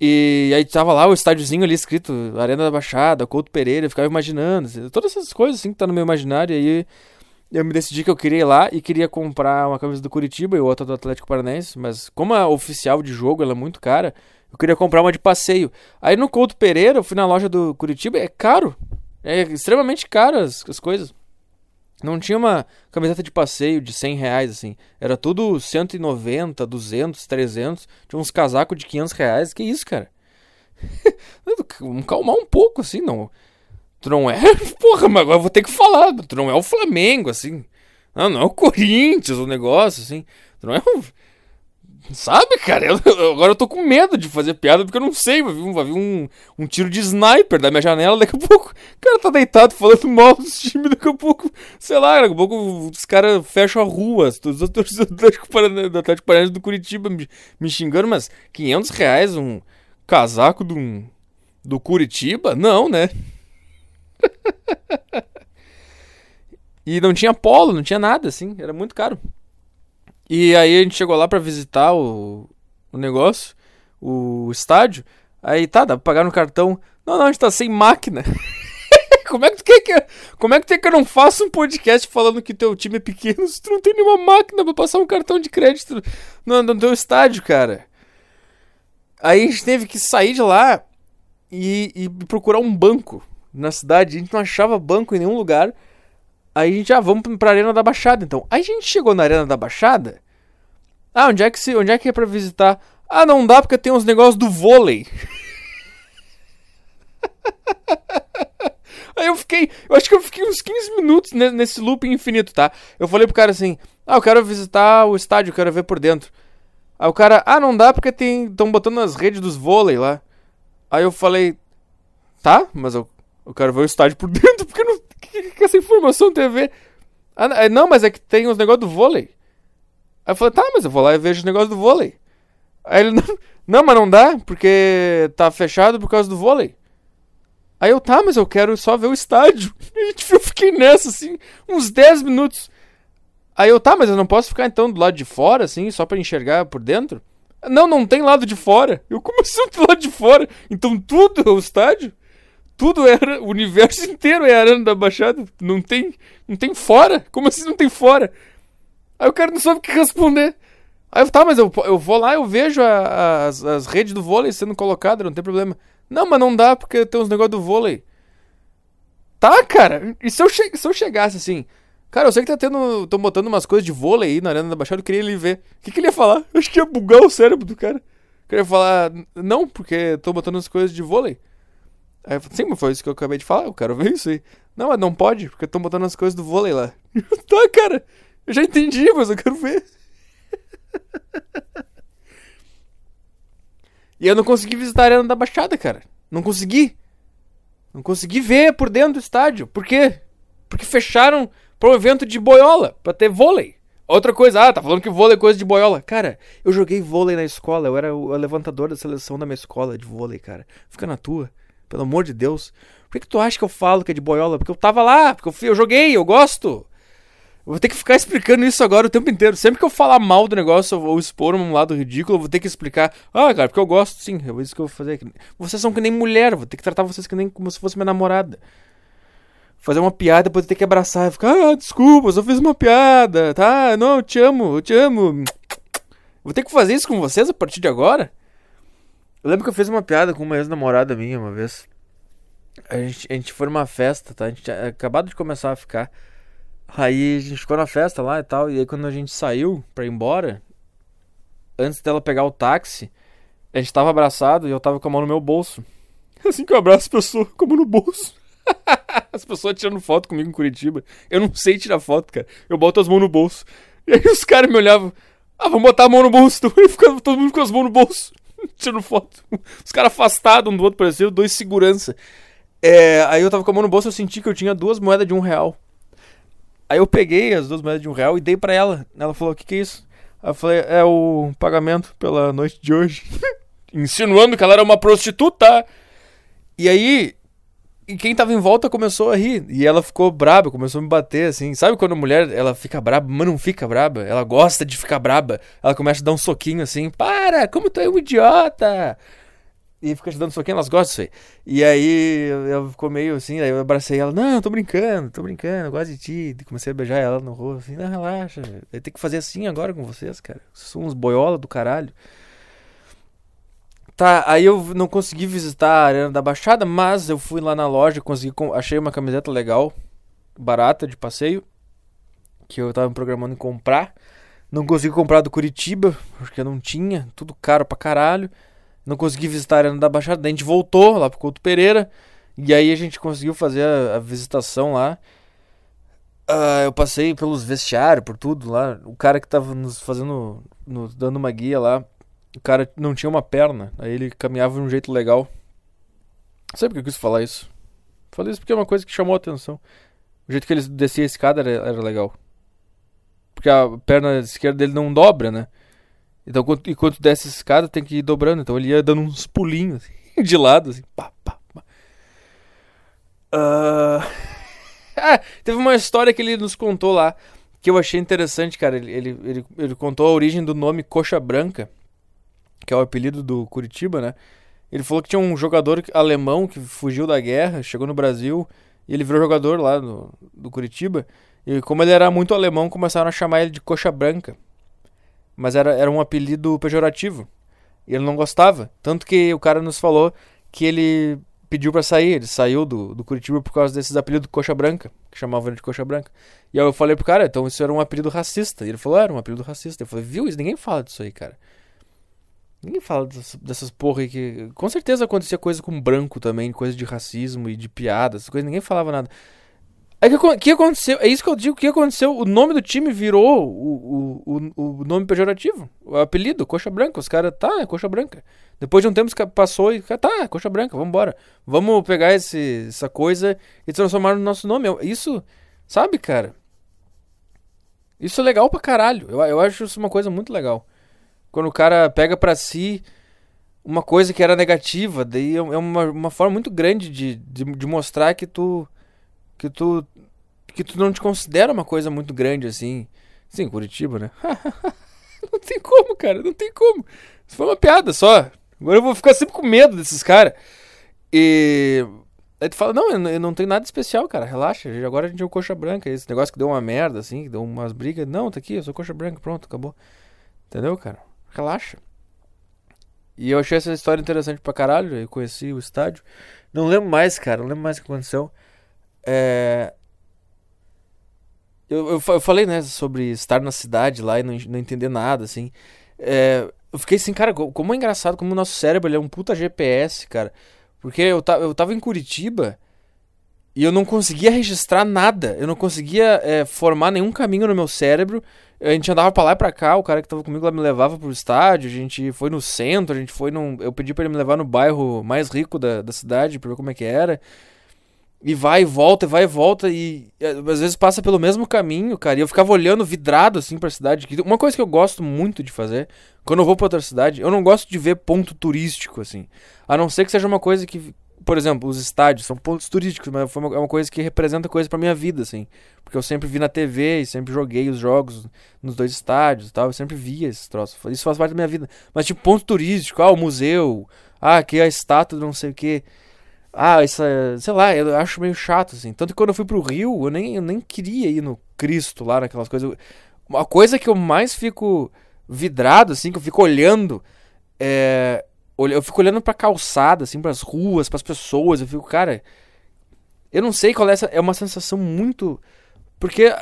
E aí tava lá o estádiozinho ali escrito Arena da Baixada, Couto Pereira, eu ficava imaginando, assim, todas essas coisas assim que tá no meu imaginário. E aí eu me decidi que eu queria ir lá e queria comprar uma camisa do Curitiba e outra do Atlético Paranaense, mas como a oficial de jogo ela é muito cara, eu queria comprar uma de passeio. Aí no Couto Pereira, eu fui na loja do Curitiba, é caro. É extremamente caro as, as coisas. Não tinha uma camiseta de passeio de 100 reais, assim. Era tudo 190, 200, 300. Tinha uns casacos de 500 reais. Que isso, cara? [LAUGHS] Calmar um pouco, assim, não. Tu não é. [LAUGHS] Porra, mas agora eu vou ter que falar. Tu não é o Flamengo, assim. Não, não é o Corinthians, o negócio, assim. Tu não é o. Sabe, cara? Eu, agora eu tô com medo de fazer piada porque eu não sei. Vai vir, um, vai vir um, um tiro de sniper da minha janela daqui a pouco. O cara tá deitado falando mal dos times. Daqui a pouco, sei lá, daqui a pouco os caras fecham a rua. Os outros do Atlético Paranaense do Curitiba me, me xingando, mas 500 reais um casaco do, do Curitiba? Não, né? [LAUGHS] e não tinha polo, não tinha nada, assim. Era muito caro. E aí a gente chegou lá para visitar o, o negócio, o estádio. Aí tá, dá pra pagar no cartão. Não, não, a gente tá sem máquina. [LAUGHS] como é que tu quer que como é que tem que eu não faça um podcast falando que teu time é pequeno se tu não tem nenhuma máquina para passar um cartão de crédito no, no teu estádio, cara? Aí a gente teve que sair de lá e, e procurar um banco na cidade. A gente não achava banco em nenhum lugar. Aí a gente, ah, vamos pra Arena da Baixada, então. Aí a gente chegou na Arena da Baixada. Ah, onde é que, se, onde é, que é pra visitar? Ah, não dá porque tem uns negócios do vôlei. [LAUGHS] Aí eu fiquei, eu acho que eu fiquei uns 15 minutos nesse loop infinito, tá? Eu falei pro cara assim: "Ah, eu quero visitar o estádio, quero ver por dentro". Aí o cara: "Ah, não dá porque tem estão botando as redes dos vôlei lá". Aí eu falei: "Tá, mas eu, eu quero ver o estádio por [LAUGHS] dentro porque não que, que essa informação tem a ver? Ah, é, não, mas é que tem os negócios do vôlei. Aí eu falei, tá, mas eu vou lá e vejo os negócios do vôlei. Aí ele, [LAUGHS] não, não, mas não dá, porque tá fechado por causa do vôlei. Aí eu, tá, mas eu quero só ver o estádio. [LAUGHS] E eu fiquei nessa, assim, uns 10 minutos. Aí eu, tá, mas eu não posso ficar então do lado de fora, assim, só para enxergar por dentro? Não, não tem lado de fora. Eu, assim do lado de fora? Então tudo é o estádio? Tudo era. O universo [LAUGHS] inteiro é Arana da Baixada. Não tem. Não tem fora? Como assim não tem fora? Aí o cara não sabe o que responder. Aí eu, tá, mas eu, eu vou lá, eu vejo a, a, as, as redes do vôlei sendo colocadas, não tem problema. Não, mas não dá porque tem uns negócios do vôlei. Tá, cara. E se eu, che se eu chegasse assim. Cara, eu sei que tá tendo. Estão botando umas coisas de vôlei aí na Arena da Baixada, eu queria ele ver. O que, que ele ia falar? Eu acho que ia bugar o cérebro do cara. queria falar, não, porque tô botando as coisas de vôlei. Aí eu falei, sim, mas foi isso que eu acabei de falar, eu quero ver isso aí. Não, mas não pode, porque estão botando as coisas do vôlei lá. [LAUGHS] tá, cara, eu já entendi, mas eu quero ver. [LAUGHS] e eu não consegui visitar a Arena da Baixada, cara. Não consegui. Não consegui ver por dentro do estádio. Por quê? Porque fecharam um evento de boiola, para ter vôlei. Outra coisa, ah, tá falando que vôlei é coisa de boiola. Cara, eu joguei vôlei na escola, eu era o levantador da seleção da minha escola de vôlei, cara. Fica na tua, pelo amor de Deus. Por que, que tu acha que eu falo que é de boiola? Porque eu tava lá, porque eu, fui, eu joguei, eu gosto. Eu vou ter que ficar explicando isso agora o tempo inteiro. Sempre que eu falar mal do negócio ou expor um lado ridículo, eu vou ter que explicar. Ah, cara, porque eu gosto, sim. É isso que eu vou fazer. Vocês são que nem mulher, vou ter que tratar vocês que nem como se fosse minha namorada fazer uma piada, depois ter que abraçar e ficar, ah, desculpa, eu só fiz uma piada, tá? Não, eu te amo, eu te amo. Vou ter que fazer isso com vocês a partir de agora? Eu lembro que eu fiz uma piada com uma ex-namorada minha uma vez. A gente, a gente foi numa festa, tá? A gente tinha acabado de começar a ficar. Aí a gente ficou na festa lá e tal. E aí quando a gente saiu pra ir embora, antes dela pegar o táxi, a gente tava abraçado e eu tava com a mão no meu bolso. [LAUGHS] Assim que eu abraço a pessoa, com a mão no bolso. [LAUGHS] As pessoas tirando foto comigo em Curitiba. Eu não sei tirar foto, cara. Eu boto as mãos no bolso. E aí os caras me olhavam. Ah, vamos botar a mão no bolso. [LAUGHS] E ficava todo mundo com as mãos no bolso. [LAUGHS] Tirando foto. Os caras afastados um do outro, pareceu dois segurança. É, aí eu tava com a mão no bolso, eu senti que eu tinha duas moedas de um real. Aí eu peguei as duas moedas de um real e dei para ela. Ela falou: O que, que é isso? Aí eu falei: É o pagamento pela noite de hoje. [LAUGHS] Insinuando que ela era uma prostituta. E aí e quem tava em volta começou a rir. E ela ficou braba, começou a me bater, assim. Sabe quando a mulher, ela fica braba, mas não fica braba? Ela gosta de ficar braba. Ela começa a dar um soquinho assim. Para, como tu é um idiota! E fica te dando soquinho, elas gostam disso aí. E aí ela ficou meio assim, aí eu abracei ela. Não, tô brincando, tô brincando, gosto de ti. E comecei a beijar ela no rosto, assim. Não, relaxa. Eu tenho que fazer assim agora com vocês, cara. Vocês são uns boiola do caralho. Tá, aí eu não consegui visitar a Arena da Baixada, mas eu fui lá na loja, consegui, achei uma camiseta legal, barata, de passeio, que eu tava programando em comprar. Não consegui comprar do Curitiba, porque não tinha, tudo caro pra caralho. Não consegui visitar a Arena da Baixada, daí a gente voltou lá pro Couto Pereira, e aí a gente conseguiu fazer a, a visitação lá. Uh, eu passei pelos vestiários, por tudo lá. O cara que tava nos fazendo, nos dando uma guia lá, o cara não tinha uma perna, aí ele caminhava de um jeito legal. Sabe por que eu quis falar isso? Falei isso porque é uma coisa que chamou a atenção. O jeito que ele descia a escada era, era legal. Porque a perna esquerda dele não dobra, né? Então, enquanto desce a escada, tem que ir dobrando. Então, ele ia dando uns pulinhos assim, [LAUGHS] de lado, assim. Pá, pá, pá. Uh... ah, [LAUGHS] teve uma história que ele nos contou lá que eu achei interessante, cara. Ele, ele, ele contou a origem do nome Coxa Branca que é o apelido do Curitiba, né? Ele falou que tinha um jogador alemão que fugiu da guerra, chegou no Brasil e ele virou jogador lá no, do Curitiba. E como ele era muito alemão, começaram a chamar ele de Coxa Branca. Mas era, era um apelido pejorativo. E ele não gostava. Tanto que o cara nos falou que ele pediu para sair. Ele saiu do, do Curitiba por causa desses apelidos Coxa Branca, que chamavam ele de Coxa Branca. E aí eu falei pro cara, então isso era um apelido racista. E ele falou, ah, era um apelido racista. Eu falei, viu? Ninguém fala disso aí, cara. Ninguém fala dessas, dessas porra aí que. Com certeza acontecia coisa com branco também, coisa de racismo e de piadas, coisas, ninguém falava nada. Aí que, que aconteceu? É isso que eu digo, o que aconteceu? O nome do time virou o, o, o, o nome pejorativo, o apelido, Coxa Branca. Os caras, tá, é Coxa Branca. Depois de um tempo passou e, tá, é Coxa Branca, vambora. Vamos pegar esse, essa coisa e transformar no nosso nome. Isso, sabe, cara? Isso é legal pra caralho. Eu, eu acho isso uma coisa muito legal. Quando o cara pega para si uma coisa que era negativa, daí é, é uma, uma forma muito grande de, de, de, mostrar que tu que tu que tu não te considera uma coisa muito grande assim. Sim, Curitiba, né? [LAUGHS] não tem como, cara, não tem como. Isso foi uma piada só. Agora eu vou ficar sempre com medo desses caras. E aí tu fala, não, eu não tenho nada especial, cara, relaxa. Agora a gente é o coxa branca, esse negócio que deu uma merda assim, que deu umas brigas. Não, tá aqui, eu sou coxa branca, pronto, acabou. Entendeu, cara? Relaxa. E eu achei essa história interessante pra caralho. Eu conheci o estádio. Não lembro mais, cara. Não lembro mais o que aconteceu. É... Eu, eu, eu, falei, né, sobre estar na cidade lá e não, não entender nada, assim. É... eu fiquei assim, cara, como é engraçado como o nosso cérebro é um puta GPS, cara. Porque eu, ta, eu tava em Curitiba e eu não conseguia registrar nada. Eu não conseguia é, formar nenhum caminho no meu cérebro. A gente andava pra lá e pra cá, o cara que tava comigo lá me levava pro estádio, a gente foi no centro, a gente foi num. Eu pedi para ele me levar no bairro mais rico da, da cidade pra ver como é que era. E vai e volta, vai e volta, e às vezes passa pelo mesmo caminho, cara. E eu ficava olhando vidrado assim pra cidade. Uma coisa que eu gosto muito de fazer, quando eu vou pra outra cidade, eu não gosto de ver ponto turístico, assim. A não ser que seja uma coisa que. Por exemplo, os estádios são pontos turísticos, mas é uma coisa que representa coisa pra minha vida, assim. Porque eu sempre vi na TV e sempre joguei os jogos nos dois estádios e tal. Eu sempre via esses troços. Isso faz parte da minha vida. Mas, tipo, ponto turístico, ah, o museu, ah, aqui é a estátua de não sei o que. Ah, é, sei lá, eu acho meio chato, assim. Tanto que quando eu fui pro Rio, eu nem, eu nem queria ir no Cristo lá, naquelas coisas. Uma coisa que eu mais fico vidrado, assim, que eu fico olhando, é. Eu fico olhando pra calçada, assim, pras ruas, pras pessoas. Eu fico, cara. Eu não sei qual é essa. É uma sensação muito. Porque.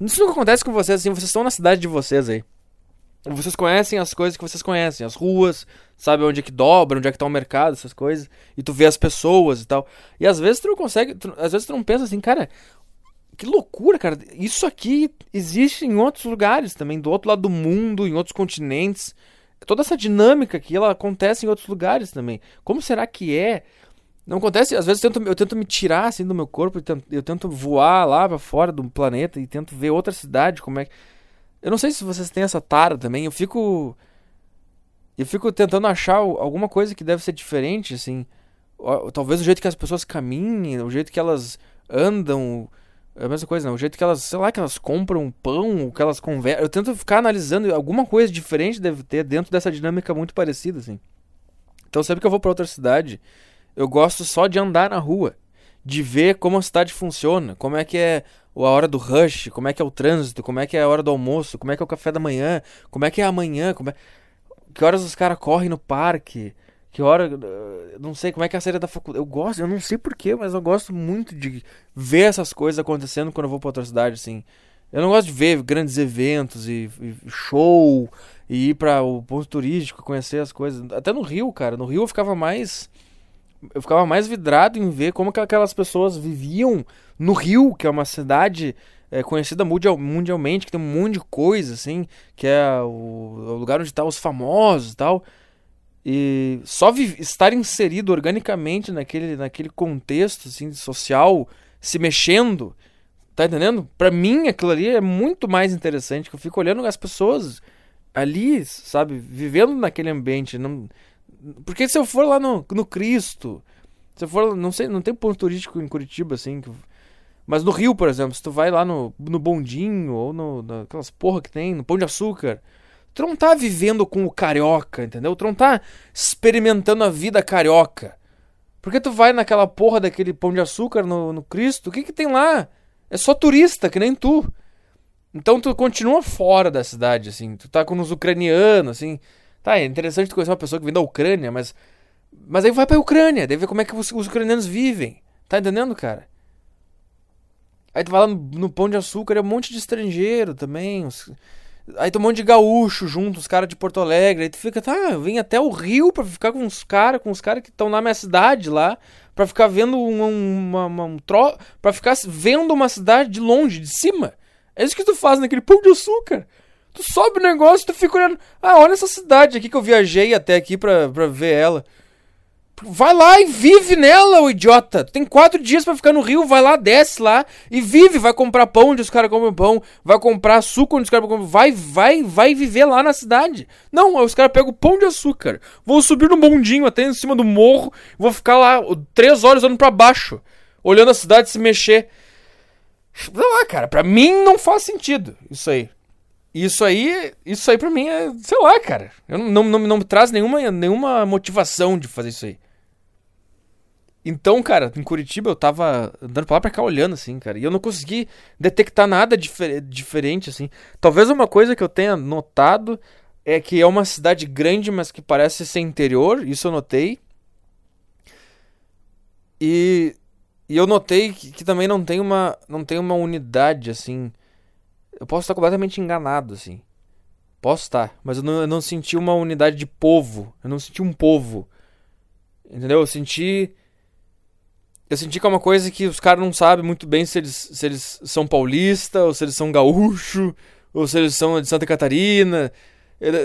Isso nunca acontece com vocês, assim. Vocês estão na cidade de vocês aí. Vocês conhecem as coisas que vocês conhecem, as ruas, sabe onde é que dobra, onde é que tá o mercado, essas coisas, e tu vê as pessoas e tal. E às vezes tu não consegue, tu, às vezes tu não pensa assim, cara, que loucura, cara. Isso aqui existe em outros lugares também, do outro lado do mundo, em outros continentes. Toda essa dinâmica aqui, ela acontece em outros lugares também. Como será que é? Não acontece, às vezes eu tento, eu tento me tirar assim do meu corpo, eu tento, eu tento voar lá para fora do planeta e tento ver outra cidade, como é que eu não sei se vocês têm essa tara também. Eu fico. Eu fico tentando achar alguma coisa que deve ser diferente, assim. Talvez o jeito que as pessoas caminhem, o jeito que elas andam. É a mesma coisa, não. O jeito que elas, sei lá, que elas compram pão, que elas conversam. Eu tento ficar analisando alguma coisa diferente deve ter dentro dessa dinâmica muito parecida, assim. Então sempre que eu vou para outra cidade, eu gosto só de andar na rua, de ver como a cidade funciona, como é que é a hora do rush, como é que é o trânsito, como é que é a hora do almoço, como é que é o café da manhã, como é que é amanhã, como é... que horas os caras correm no parque, que hora, não sei como é que é a saída da faculdade. Eu gosto, eu não sei porquê, mas eu gosto muito de ver essas coisas acontecendo quando eu vou pra outra cidade, assim. Eu não gosto de ver grandes eventos e, e show e ir para o ponto turístico, conhecer as coisas. Até no Rio, cara. No Rio eu ficava mais eu ficava mais vidrado em ver como que aquelas pessoas viviam no Rio, que é uma cidade é, conhecida mundial, mundialmente, que tem um monte de coisa, assim, que é o, o lugar onde tá os famosos e tal. E só estar inserido organicamente naquele, naquele contexto assim, social, se mexendo, tá entendendo? Pra mim, aquilo ali é muito mais interessante, que eu fico olhando as pessoas ali, sabe, vivendo naquele ambiente. Não, porque se eu for lá no, no Cristo, se eu for, não sei, não tem ponto turístico em Curitiba, assim. Que, mas no Rio, por exemplo, se tu vai lá no, no Bondinho, ou no, naquelas porra que tem, no Pão de Açúcar, tu não tá vivendo com o carioca, entendeu? Tu não tá experimentando a vida carioca. Porque tu vai naquela porra daquele Pão de Açúcar no, no Cristo, o que que tem lá? É só turista, que nem tu. Então tu continua fora da cidade, assim. Tu tá com os ucranianos, assim. Tá, é interessante tu conhecer uma pessoa que vem da Ucrânia, mas. Mas aí vai pra Ucrânia, deve ver como é que os, os ucranianos vivem. Tá entendendo, cara? Aí tu vai lá no, no Pão de Açúcar, é um monte de estrangeiro também. Os, aí tem um monte de gaúcho junto, os caras de Porto Alegre. Aí tu fica, tá, vem até o Rio pra ficar com os caras, com os caras que estão na minha cidade lá, pra ficar vendo uma, uma, uma, um tro... pra ficar vendo uma cidade de longe, de cima. É isso que tu faz naquele Pão de Açúcar. Tu sobe o negócio, tu fica olhando. Ah, olha essa cidade aqui que eu viajei até aqui pra, pra ver ela. Vai lá e vive nela, o idiota. Tem quatro dias para ficar no Rio, vai lá, desce lá e vive. Vai comprar pão onde os caras compram pão. Vai comprar açúcar onde os caras compram. Vai, vai, vai viver lá na cidade. Não, os caras pegam pão de açúcar. Vou subir no bondinho até em cima do morro. Vou ficar lá três horas olhando para baixo. Olhando a cidade se mexer. Sei lá, cara, pra mim não faz sentido isso aí. Isso aí, isso aí pra mim é, sei lá, cara. Eu não, não, não, me traz nenhuma, nenhuma motivação de fazer isso aí. Então, cara, em Curitiba eu tava andando pra lá pra cá olhando, assim, cara. E eu não consegui detectar nada difer diferente, assim. Talvez uma coisa que eu tenha notado é que é uma cidade grande, mas que parece ser interior. Isso eu notei. E, e eu notei que, que também não tem uma, não tem uma unidade, assim eu posso estar completamente enganado, assim. Posso estar, mas eu não, eu não senti uma unidade de povo. Eu não senti um povo. Entendeu? Eu senti. Eu senti que é uma coisa que os caras não sabem muito bem se eles, se eles são paulista, ou se eles são gaúcho, ou se eles são de Santa Catarina.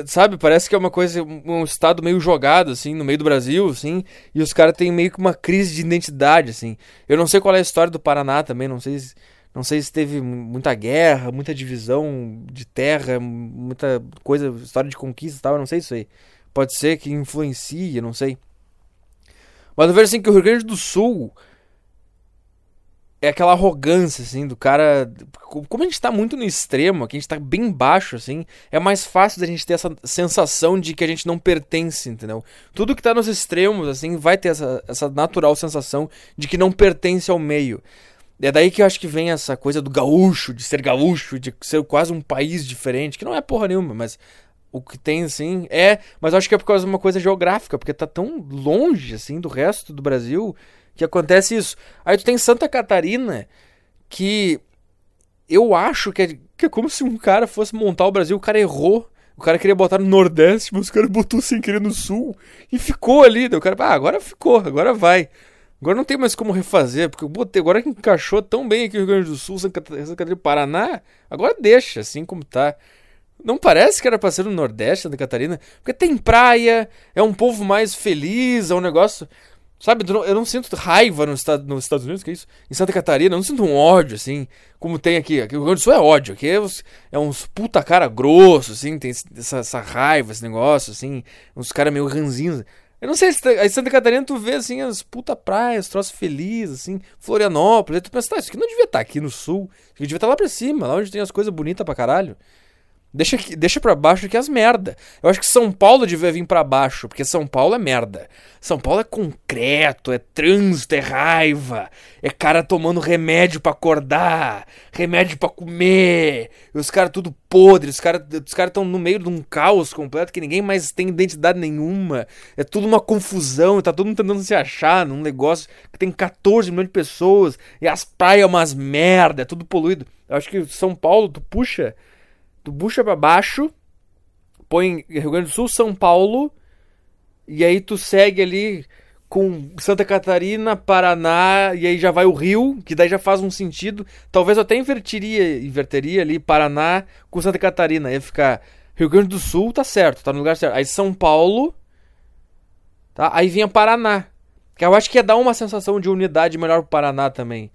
Sabe, parece que é uma coisa, um estado meio jogado, assim, no meio do Brasil, assim, e os caras têm meio que uma crise de identidade, assim. Eu não sei qual é a história do Paraná também, não sei se, não sei se teve muita guerra, muita divisão de terra, muita coisa, história de conquista e tal, eu não sei isso aí. Pode ser que influencie, não sei. Mas eu vejo assim que o Rio Grande do Sul é aquela arrogância, assim, do cara. Como a gente tá muito no extremo, aqui a gente tá bem baixo, assim, é mais fácil da gente ter essa sensação de que a gente não pertence, entendeu? Tudo que tá nos extremos, assim, vai ter essa, essa natural sensação de que não pertence ao meio. É daí que eu acho que vem essa coisa do gaúcho, de ser gaúcho, de ser quase um país diferente, que não é porra nenhuma, mas o que tem, assim, é. Mas eu acho que é por causa de uma coisa geográfica, porque tá tão longe, assim, do resto do Brasil que acontece isso. Aí tu tem Santa Catarina, que eu acho que é, que é como se um cara fosse montar o Brasil, o cara errou. O cara queria botar no Nordeste, mas o cara botou sem querer no Sul e ficou ali. Daí o cara, ah, agora ficou, agora vai. Agora não tem mais como refazer, porque eu botei, agora que encaixou tão bem aqui no Rio Grande do Sul, Santa Catarina, Paraná, agora deixa assim como tá. Não parece que era pra ser no Nordeste, Santa Catarina, porque tem praia, é um povo mais feliz, é um negócio. Sabe, eu não sinto raiva nos, nos Estados Unidos, que é isso? Em Santa Catarina, eu não sinto um ódio, assim, como tem aqui. Aqui o Rio Grande do Sul é ódio, aqui é, é uns puta cara grosso, assim, tem essa, essa raiva, esse negócio, assim, uns caras meio ranzinhos. Eu não sei se aí Santa Catarina tu vê, assim, as puta praias, troços felizes, assim, Florianópolis, aí tu pensa, tá, isso aqui não devia estar tá aqui no sul, isso aqui devia estar tá lá pra cima, lá onde tem as coisas bonitas pra caralho. Deixa, deixa pra baixo que é as merda. Eu acho que São Paulo devia vir pra baixo, porque São Paulo é merda. São Paulo é concreto, é trânsito, é raiva. É cara tomando remédio para acordar, remédio para comer. E os caras tudo podre, os caras os cara estão no meio de um caos completo que ninguém mais tem identidade nenhuma. É tudo uma confusão, tá todo mundo tentando se achar num negócio que tem 14 milhões de pessoas. E as praias é umas merda, é tudo poluído. Eu acho que São Paulo, tu puxa tu puxa para baixo, põe Rio Grande do Sul, São Paulo, e aí tu segue ali com Santa Catarina, Paraná, e aí já vai o Rio, que daí já faz um sentido. Talvez eu até invertiria, inverteria ali Paraná com Santa Catarina, ia ficar Rio Grande do Sul, tá certo, tá no lugar certo. Aí São Paulo, tá? Aí vinha Paraná. Que eu acho que ia dar uma sensação de unidade melhor pro Paraná também.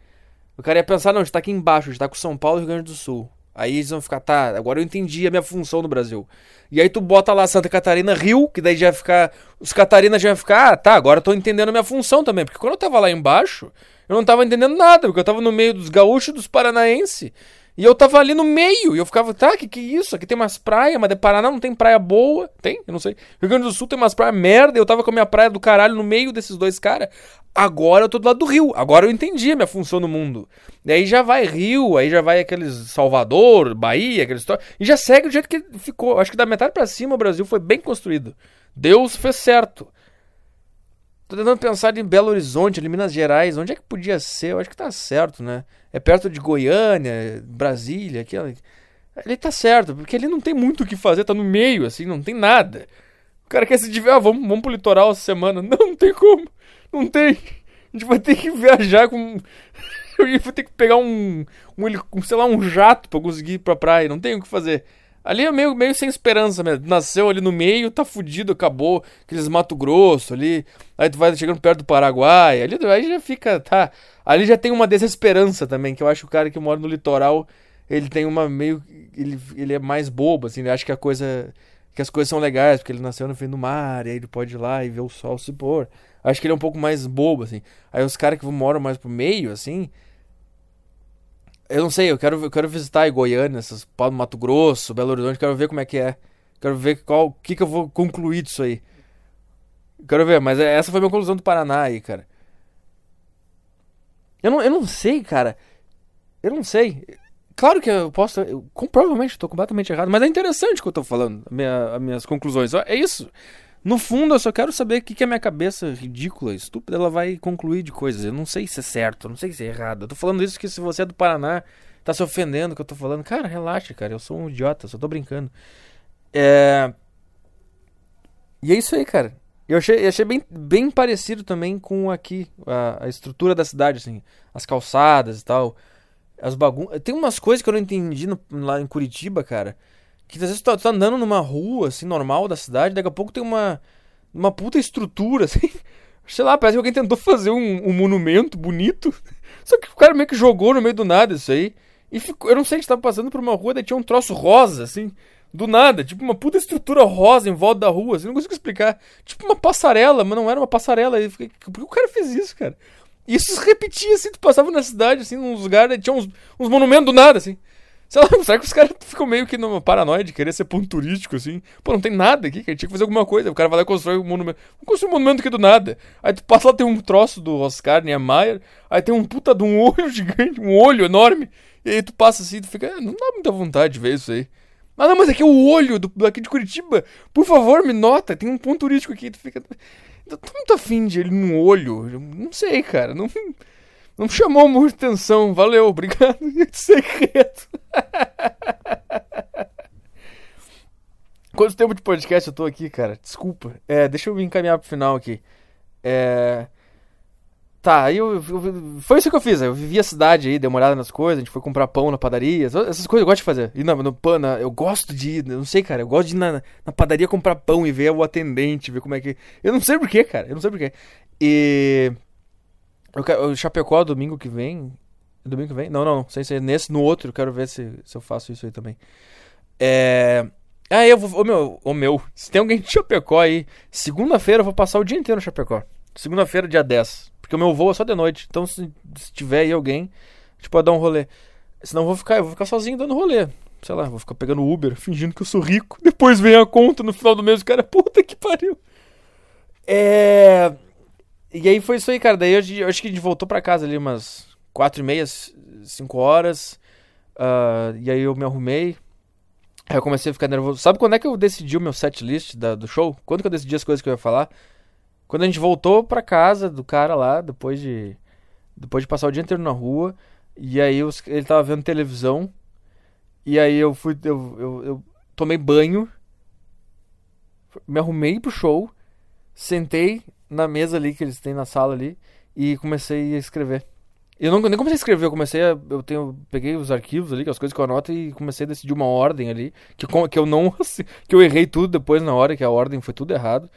O cara ia pensar, não, a gente tá aqui embaixo, a gente tá com São Paulo e Rio Grande do Sul. Aí eles vão ficar, tá, agora eu entendi a minha função no Brasil. E aí tu bota lá Santa Catarina Rio, que daí já vai ficar. Os Catarinas já vai ficar, ah, tá, agora eu tô entendendo a minha função também. Porque quando eu tava lá embaixo, eu não tava entendendo nada, porque eu tava no meio dos gaúchos e dos paranaenses. E eu tava ali no meio, e eu ficava, tá, que que é isso? Aqui tem umas praias, mas de Paraná não tem praia boa. Tem? Eu não sei. Rio Grande do Sul tem umas praias merda, eu tava com a minha praia do caralho no meio desses dois caras. Agora eu tô do lado do Rio. Agora eu entendi a minha função no mundo. E aí já vai Rio, aí já vai aqueles Salvador, Bahia, aqueles E já segue do jeito que ficou. Acho que da metade para cima o Brasil foi bem construído. Deus fez certo. Tô tentando pensar em Belo Horizonte, ali Minas Gerais, onde é que podia ser? Eu acho que tá certo, né? É perto de Goiânia, Brasília, aquela. Ele tá certo, porque ele não tem muito o que fazer, tá no meio, assim, não tem nada. O cara quer se divertir, ah, vamos, vamos pro litoral essa semana. Não, [LAUGHS] não tem como. Não tem. A gente vai ter que viajar com. [LAUGHS] Eu vou ter que pegar um, um, sei lá, um jato pra conseguir ir pra praia. Não tem o que fazer. Ali é meio, meio sem esperança mesmo. Nasceu ali no meio, tá fudido, acabou. Aqueles Mato Grosso ali. Aí tu vai chegando perto do Paraguai. Ali aí já fica, tá. Ali já tem uma desesperança também, que eu acho que o cara que mora no litoral, ele tem uma meio. Ele, ele é mais bobo, assim, ele acha que a coisa. Que as coisas são legais, porque ele nasceu no fim do mar, e aí ele pode ir lá e ver o sol se pôr. Acho que ele é um pouco mais bobo, assim. Aí os caras que moram mais pro meio, assim, eu não sei, eu quero, eu quero visitar Goiânia, essas Mato Grosso, Belo Horizonte, quero ver como é que é. Quero ver qual, o que, que eu vou concluir disso aí. Quero ver, mas é, essa foi a minha conclusão do Paraná aí, cara. Eu não, eu não sei, cara. Eu não sei. Claro que eu posso. Eu, provavelmente estou completamente errado, mas é interessante o que eu estou falando, minha, as minhas conclusões. É isso. No fundo, eu só quero saber o que, que a minha cabeça ridícula, estúpida, ela vai concluir de coisas. Eu não sei se é certo, eu não sei se é errado. Eu tô falando isso que se você é do Paraná, tá se ofendendo que eu tô falando. Cara, relaxa, cara, eu sou um idiota, só tô brincando. É... E é isso aí, cara. Eu achei, eu achei bem, bem parecido também com aqui, a, a estrutura da cidade, assim. As calçadas e tal. As bagunças. Tem umas coisas que eu não entendi no, lá em Curitiba, cara. Que às vezes tu tá, tá andando numa rua, assim, normal da cidade, daqui a pouco tem uma. Uma puta estrutura, [LAUGHS] assim. Sei lá, parece que alguém tentou fazer um, um monumento bonito. [LAUGHS] Só que o cara meio que jogou no meio do nada isso aí. E ficou. Eu não sei, a gente tava passando por uma rua, daí tinha um troço rosa, assim. Do nada, tipo uma puta estrutura rosa em volta da rua, assim, não consigo explicar. Tipo uma passarela, mas não era uma passarela. E fiquei, por que o cara fez isso, cara? E isso se repetia, assim, tu passava na cidade, assim, num lugares, tinha uns, uns monumentos do nada, assim. Sei lá, [LAUGHS] será que os caras ficam meio que numa paranoia de querer ser ponto turístico, assim? Pô, não tem nada aqui, cara. Tinha que fazer alguma coisa. O cara vai lá e constrói um monumento. Vamos construir um monumento aqui do nada. Aí tu passa lá, tem um troço do Oscar Niemeyer. Aí tem um puta de um [LAUGHS] olho gigante, um olho enorme. E aí tu passa assim, tu fica, ah, não dá muita vontade de ver isso aí. Ah, não, mas aqui é o olho do, daqui de Curitiba. Por favor, me nota. Tem um ponto turístico aqui. Tu fica. Eu tô muito afim de ele num olho. Não sei, cara. Não, não chamou muita atenção. Valeu, obrigado. [LAUGHS] Segredo. Quanto tempo de podcast eu tô aqui, cara? Desculpa. É, deixa eu me encaminhar pro final aqui. É. Tá, aí eu, eu, Foi isso que eu fiz. Eu vivi a cidade aí, dei uma olhada nas coisas, a gente foi comprar pão na padaria. Essas coisas eu gosto de fazer. E no, no pano, eu gosto de ir, não sei, cara, eu gosto de ir na, na padaria comprar pão e ver o atendente, ver como é que. Eu não sei porquê, cara. Eu não sei porquê. E. Eu, o Chapecó domingo que vem. Domingo que vem? Não, não, não. Sei se é nesse, no outro, quero ver se, se eu faço isso aí também. É. Ah, eu vou. Ô meu, ô meu, se tem alguém de Chapecó aí, segunda-feira eu vou passar o dia inteiro no Chapecó. Segunda-feira, dia 10. Porque o meu voo é só de noite. Então, se, se tiver aí alguém, pode dar um rolê. Senão eu vou ficar, eu vou ficar sozinho dando rolê. Sei lá, vou ficar pegando Uber, fingindo que eu sou rico. [LAUGHS] Depois vem a conta no final do mês, o cara, puta que pariu. É. E aí foi isso aí, cara. Daí eu, eu acho que a gente voltou pra casa ali umas quatro e meia, cinco horas. Uh, e aí eu me arrumei. Aí eu comecei a ficar nervoso. Sabe quando é que eu decidi o meu set list da, do show? Quando que eu decidi as coisas que eu ia falar? Quando a gente voltou pra casa do cara lá, depois de. Depois de passar o dia inteiro na rua. E aí os, ele tava vendo televisão. E aí eu fui. Eu, eu, eu tomei banho. Me arrumei pro show. Sentei na mesa ali que eles têm na sala ali. E comecei a escrever. Eu não, nem comecei a escrever, eu comecei a. Eu tenho. Peguei os arquivos ali, as coisas que eu anoto, e comecei a decidir uma ordem ali. Que, que eu não. [LAUGHS] que eu errei tudo depois na hora, que a ordem foi tudo errado.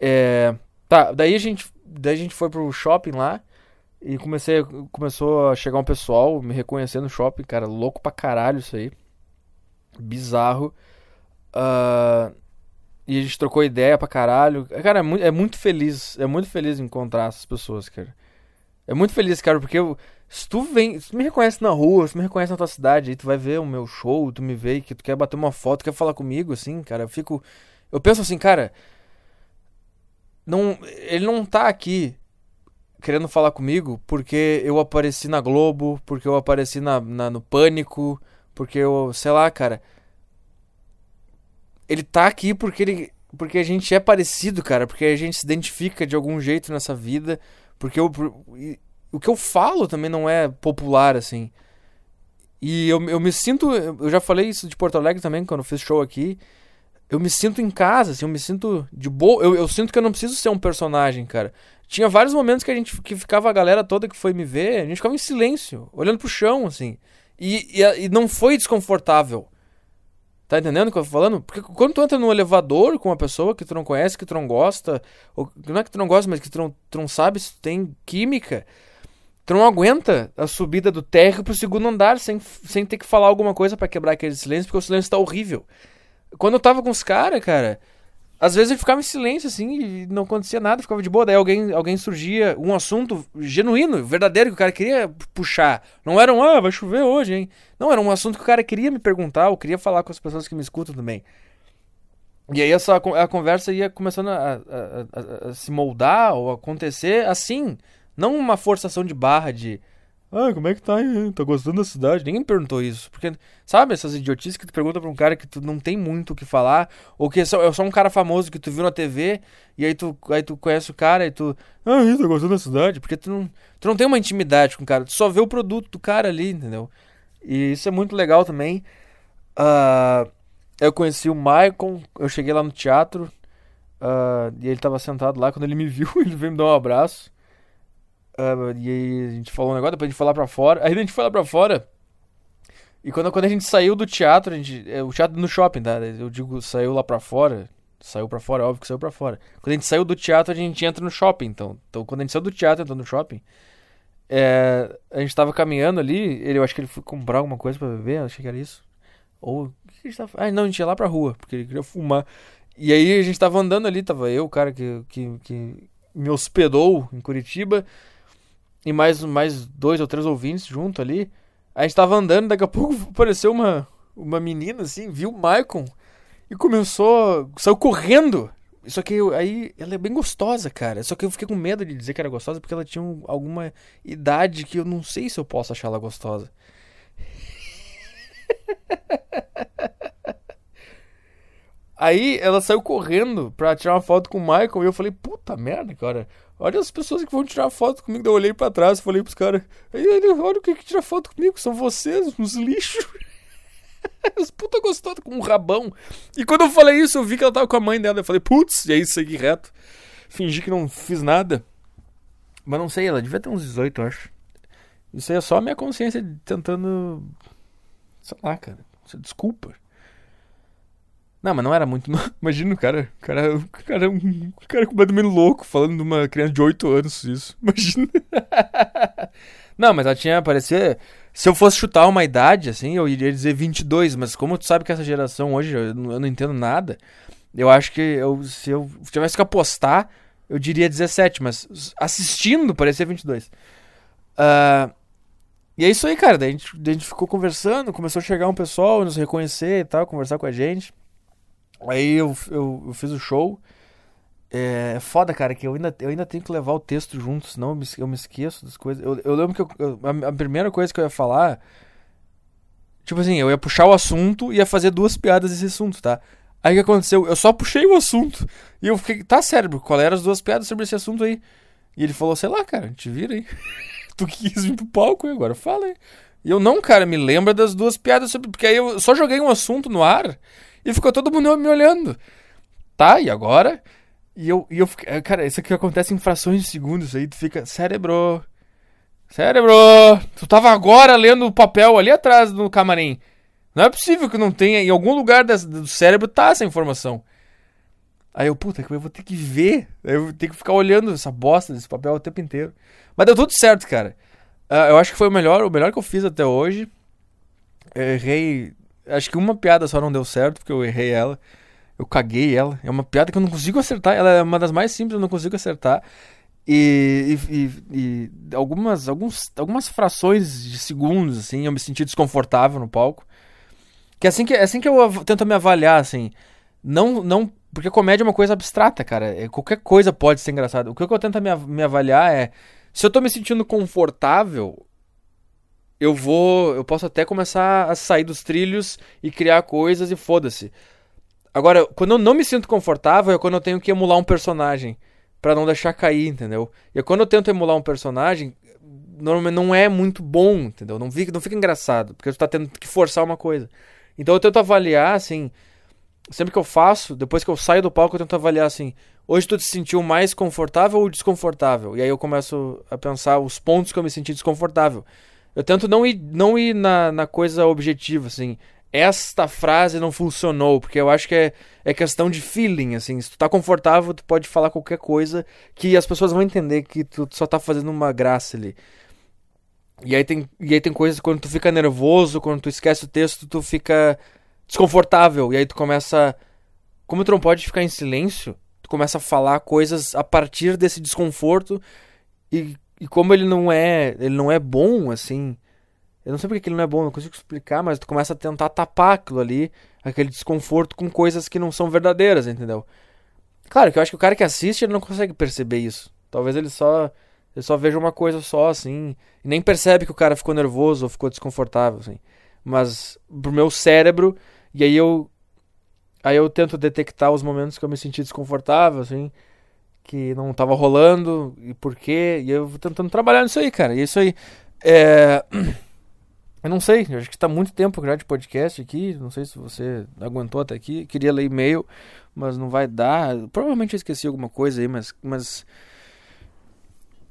É. Tá, daí a gente, daí a gente foi pro shopping lá e comecei, começou a chegar um pessoal me reconhecendo no shopping, cara, louco pra caralho isso aí. Bizarro. Uh, e a gente trocou ideia pra caralho. Cara, é muito, é muito feliz, é muito feliz encontrar essas pessoas, cara. É muito feliz, cara, porque eu, se tu vem, se tu me reconhece na rua, se tu me reconhece na tua cidade, aí tu vai ver o meu show, tu me vê que tu quer bater uma foto, quer falar comigo, assim, cara, eu fico. Eu penso assim, cara, não, ele não tá aqui querendo falar comigo porque eu apareci na Globo, porque eu apareci na, na, no Pânico, porque eu, sei lá, cara. Ele tá aqui porque ele porque a gente é parecido, cara, porque a gente se identifica de algum jeito nessa vida, porque eu, o que eu falo também não é popular assim. E eu, eu me sinto, eu já falei isso de Porto Alegre também quando eu fiz show aqui eu me sinto em casa, assim, eu me sinto de boa. Eu, eu sinto que eu não preciso ser um personagem, cara. Tinha vários momentos que a gente que ficava a galera toda que foi me ver, a gente ficava em silêncio, olhando pro chão, assim. E, e, e não foi desconfortável. Tá entendendo o que eu tô falando? Porque quando tu entra num elevador com uma pessoa que tu não conhece, que tu não gosta, ou não é que tu não gosta, mas que tu não, tu não sabe se tu tem química, tu não aguenta a subida do térreo pro segundo andar sem, sem ter que falar alguma coisa para quebrar aquele silêncio, porque o silêncio tá horrível. Quando eu tava com os caras, cara, às vezes ele ficava em silêncio, assim, e não acontecia nada, ficava de boa. Daí alguém, alguém surgia, um assunto genuíno, verdadeiro, que o cara queria puxar. Não era um, ah, vai chover hoje, hein? Não, era um assunto que o cara queria me perguntar, ou queria falar com as pessoas que me escutam também. E aí essa, a conversa ia começando a, a, a, a se moldar ou acontecer assim. Não uma forçação de barra de ah, como é que tá aí? Tá gostando da cidade? Ninguém perguntou isso. Porque, sabe, essas idiotices que tu pergunta pra um cara que tu não tem muito o que falar, ou que é só, é só um cara famoso que tu viu na TV, e aí tu, aí tu conhece o cara e tu. Ah, tá gostando da cidade? Porque tu não, tu não tem uma intimidade com o cara, tu só vê o produto do cara ali, entendeu? E isso é muito legal também. Uh, Eu conheci o Maicon, eu cheguei lá no teatro uh, e ele tava sentado lá. Quando ele me [LAUGHS] viu, ele veio me dar um abraço. Uh, e aí a gente falou um negócio, depois a gente foi lá pra fora. Aí a gente foi lá pra fora. E quando, quando a gente saiu do teatro, a gente, é, o teatro no shopping, tá? Eu digo, saiu lá pra fora. Saiu pra fora, óbvio que saiu pra fora. Quando a gente saiu do teatro, a gente entra no shopping, então. Então, quando a gente saiu do teatro, entrou no shopping. É, a gente tava caminhando ali, ele, eu acho que ele foi comprar alguma coisa pra beber, acho que era isso. Ou. O que a gente tava Ah, não, a gente ia lá pra rua, porque ele queria fumar. E aí a gente tava andando ali, tava eu, o cara que, que, que me hospedou em Curitiba, e mais, mais dois ou três ouvintes junto ali. A gente tava andando, daqui a pouco [LAUGHS] apareceu uma, uma menina assim, viu o Maicon e começou. saiu correndo. Só que eu, aí ela é bem gostosa, cara. Só que eu fiquei com medo de dizer que era gostosa porque ela tinha um, alguma idade que eu não sei se eu posso achar ela gostosa. [LAUGHS] Aí ela saiu correndo pra tirar uma foto com o Michael e eu falei, puta merda, cara. Olha as pessoas que vão tirar foto comigo. Eu olhei pra trás falei pros caras, olha o que que tira foto comigo, são vocês, uns lixos. [LAUGHS] As puta gostosa com um rabão. E quando eu falei isso, eu vi que ela tava com a mãe dela. Eu falei, putz, e aí segui reto. Fingi que não fiz nada. Mas não sei, ela devia ter uns 18, eu acho. Isso aí é só a minha consciência tentando. Sei lá, cara. Desculpa. Não, mas não era muito. [LAUGHS] Imagina o cara. O cara, o cara, um cara completamente louco falando de uma criança de 8 anos, isso. [LAUGHS] Imagina. Não, mas ela tinha parecer. Se eu fosse chutar uma idade, assim, eu iria dizer 22, mas como tu sabe que essa geração hoje, eu não, eu não entendo nada, eu acho que eu, se eu tivesse que apostar, eu diria 17, mas assistindo parecia 22. Uh, e é isso aí, cara. Daí a, gente, daí a gente ficou conversando, começou a chegar um pessoal, nos reconhecer e tal, conversar com a gente. Aí eu, eu, eu fiz o show. É, é foda, cara, que eu ainda, eu ainda tenho que levar o texto junto, senão eu me, eu me esqueço das coisas. Eu, eu lembro que eu, eu, a, a, primeira coisa que eu ia falar. Tipo assim, eu ia puxar o assunto e ia fazer duas piadas desse assunto, tá? Aí o que aconteceu? Eu só puxei o assunto. E eu fiquei, tá, cérebro, qual eram as duas piadas sobre esse assunto aí? E ele falou, sei lá, cara, te vira aí. [LAUGHS] tu quis vir pro palco agora fala aí. E eu, não, cara, me lembra das duas piadas sobre. Porque aí eu só joguei um assunto no ar e ficou todo mundo me olhando. Tá, e agora? E eu, e eu é, cara, isso aqui acontece em frações de segundos aí, tu fica, cérebro, cérebro, tu tava agora lendo o papel ali atrás no camarim. Não é possível que não tenha, em algum lugar do cérebro tá essa informação. Aí eu, puta, eu vou ter que ver, eu ter que ficar olhando essa bosta desse papel o tempo inteiro. Mas deu tudo certo, cara. Uh, eu acho que foi o melhor, o melhor que eu fiz até hoje. Errei, acho que uma piada só não deu certo, porque eu errei ela. Eu caguei ela. É uma piada que eu não consigo acertar. Ela é uma das mais simples, eu não consigo acertar. E, e, e, e, algumas, alguns, algumas frações de segundos, assim, eu me senti desconfortável no palco. Que é assim que, é assim que eu tento me avaliar, assim. Não, não. Porque comédia é uma coisa abstrata, cara. É, qualquer coisa pode ser engraçada. O que eu tento me, me avaliar é. Se eu tô me sentindo confortável, eu vou. Eu posso até começar a sair dos trilhos e criar coisas e foda-se. Agora, quando eu não me sinto confortável é quando eu tenho que emular um personagem para não deixar cair, entendeu? E quando eu tento emular um personagem, normalmente não é muito bom, entendeu? Não fica, não fica engraçado, porque tu tá tendo que forçar uma coisa. Então eu tento avaliar, assim, sempre que eu faço, depois que eu saio do palco, eu tento avaliar, assim, hoje tu te sentiu mais confortável ou desconfortável? E aí eu começo a pensar os pontos que eu me senti desconfortável. Eu tento não ir, não ir na, na coisa objetiva, assim, esta frase não funcionou, porque eu acho que é, é questão de feeling, assim, se tu tá confortável, tu pode falar qualquer coisa que as pessoas vão entender que tu só tá fazendo uma graça ali. E aí tem, e aí tem coisas quando tu fica nervoso, quando tu esquece o texto, tu fica desconfortável, e aí tu começa como tu não pode ficar em silêncio, tu começa a falar coisas a partir desse desconforto e, e como ele não é, ele não é bom assim, eu não sei porque aquilo não é bom, não consigo explicar, mas tu começa a tentar tapar aquilo ali, aquele desconforto com coisas que não são verdadeiras, entendeu? Claro que eu acho que o cara que assiste ele não consegue perceber isso. Talvez ele só ele só veja uma coisa só assim, e nem percebe que o cara ficou nervoso ou ficou desconfortável assim. Mas pro meu cérebro, e aí eu aí eu tento detectar os momentos que eu me senti desconfortável assim, que não tava rolando e por quê, e eu vou tentando trabalhar nisso aí, cara. E isso aí é [CLEARS THROAT] Eu não sei, eu acho que está muito tempo já de podcast aqui. Não sei se você aguentou até aqui. Queria ler e-mail, mas não vai dar. Provavelmente eu esqueci alguma coisa aí, mas. mas...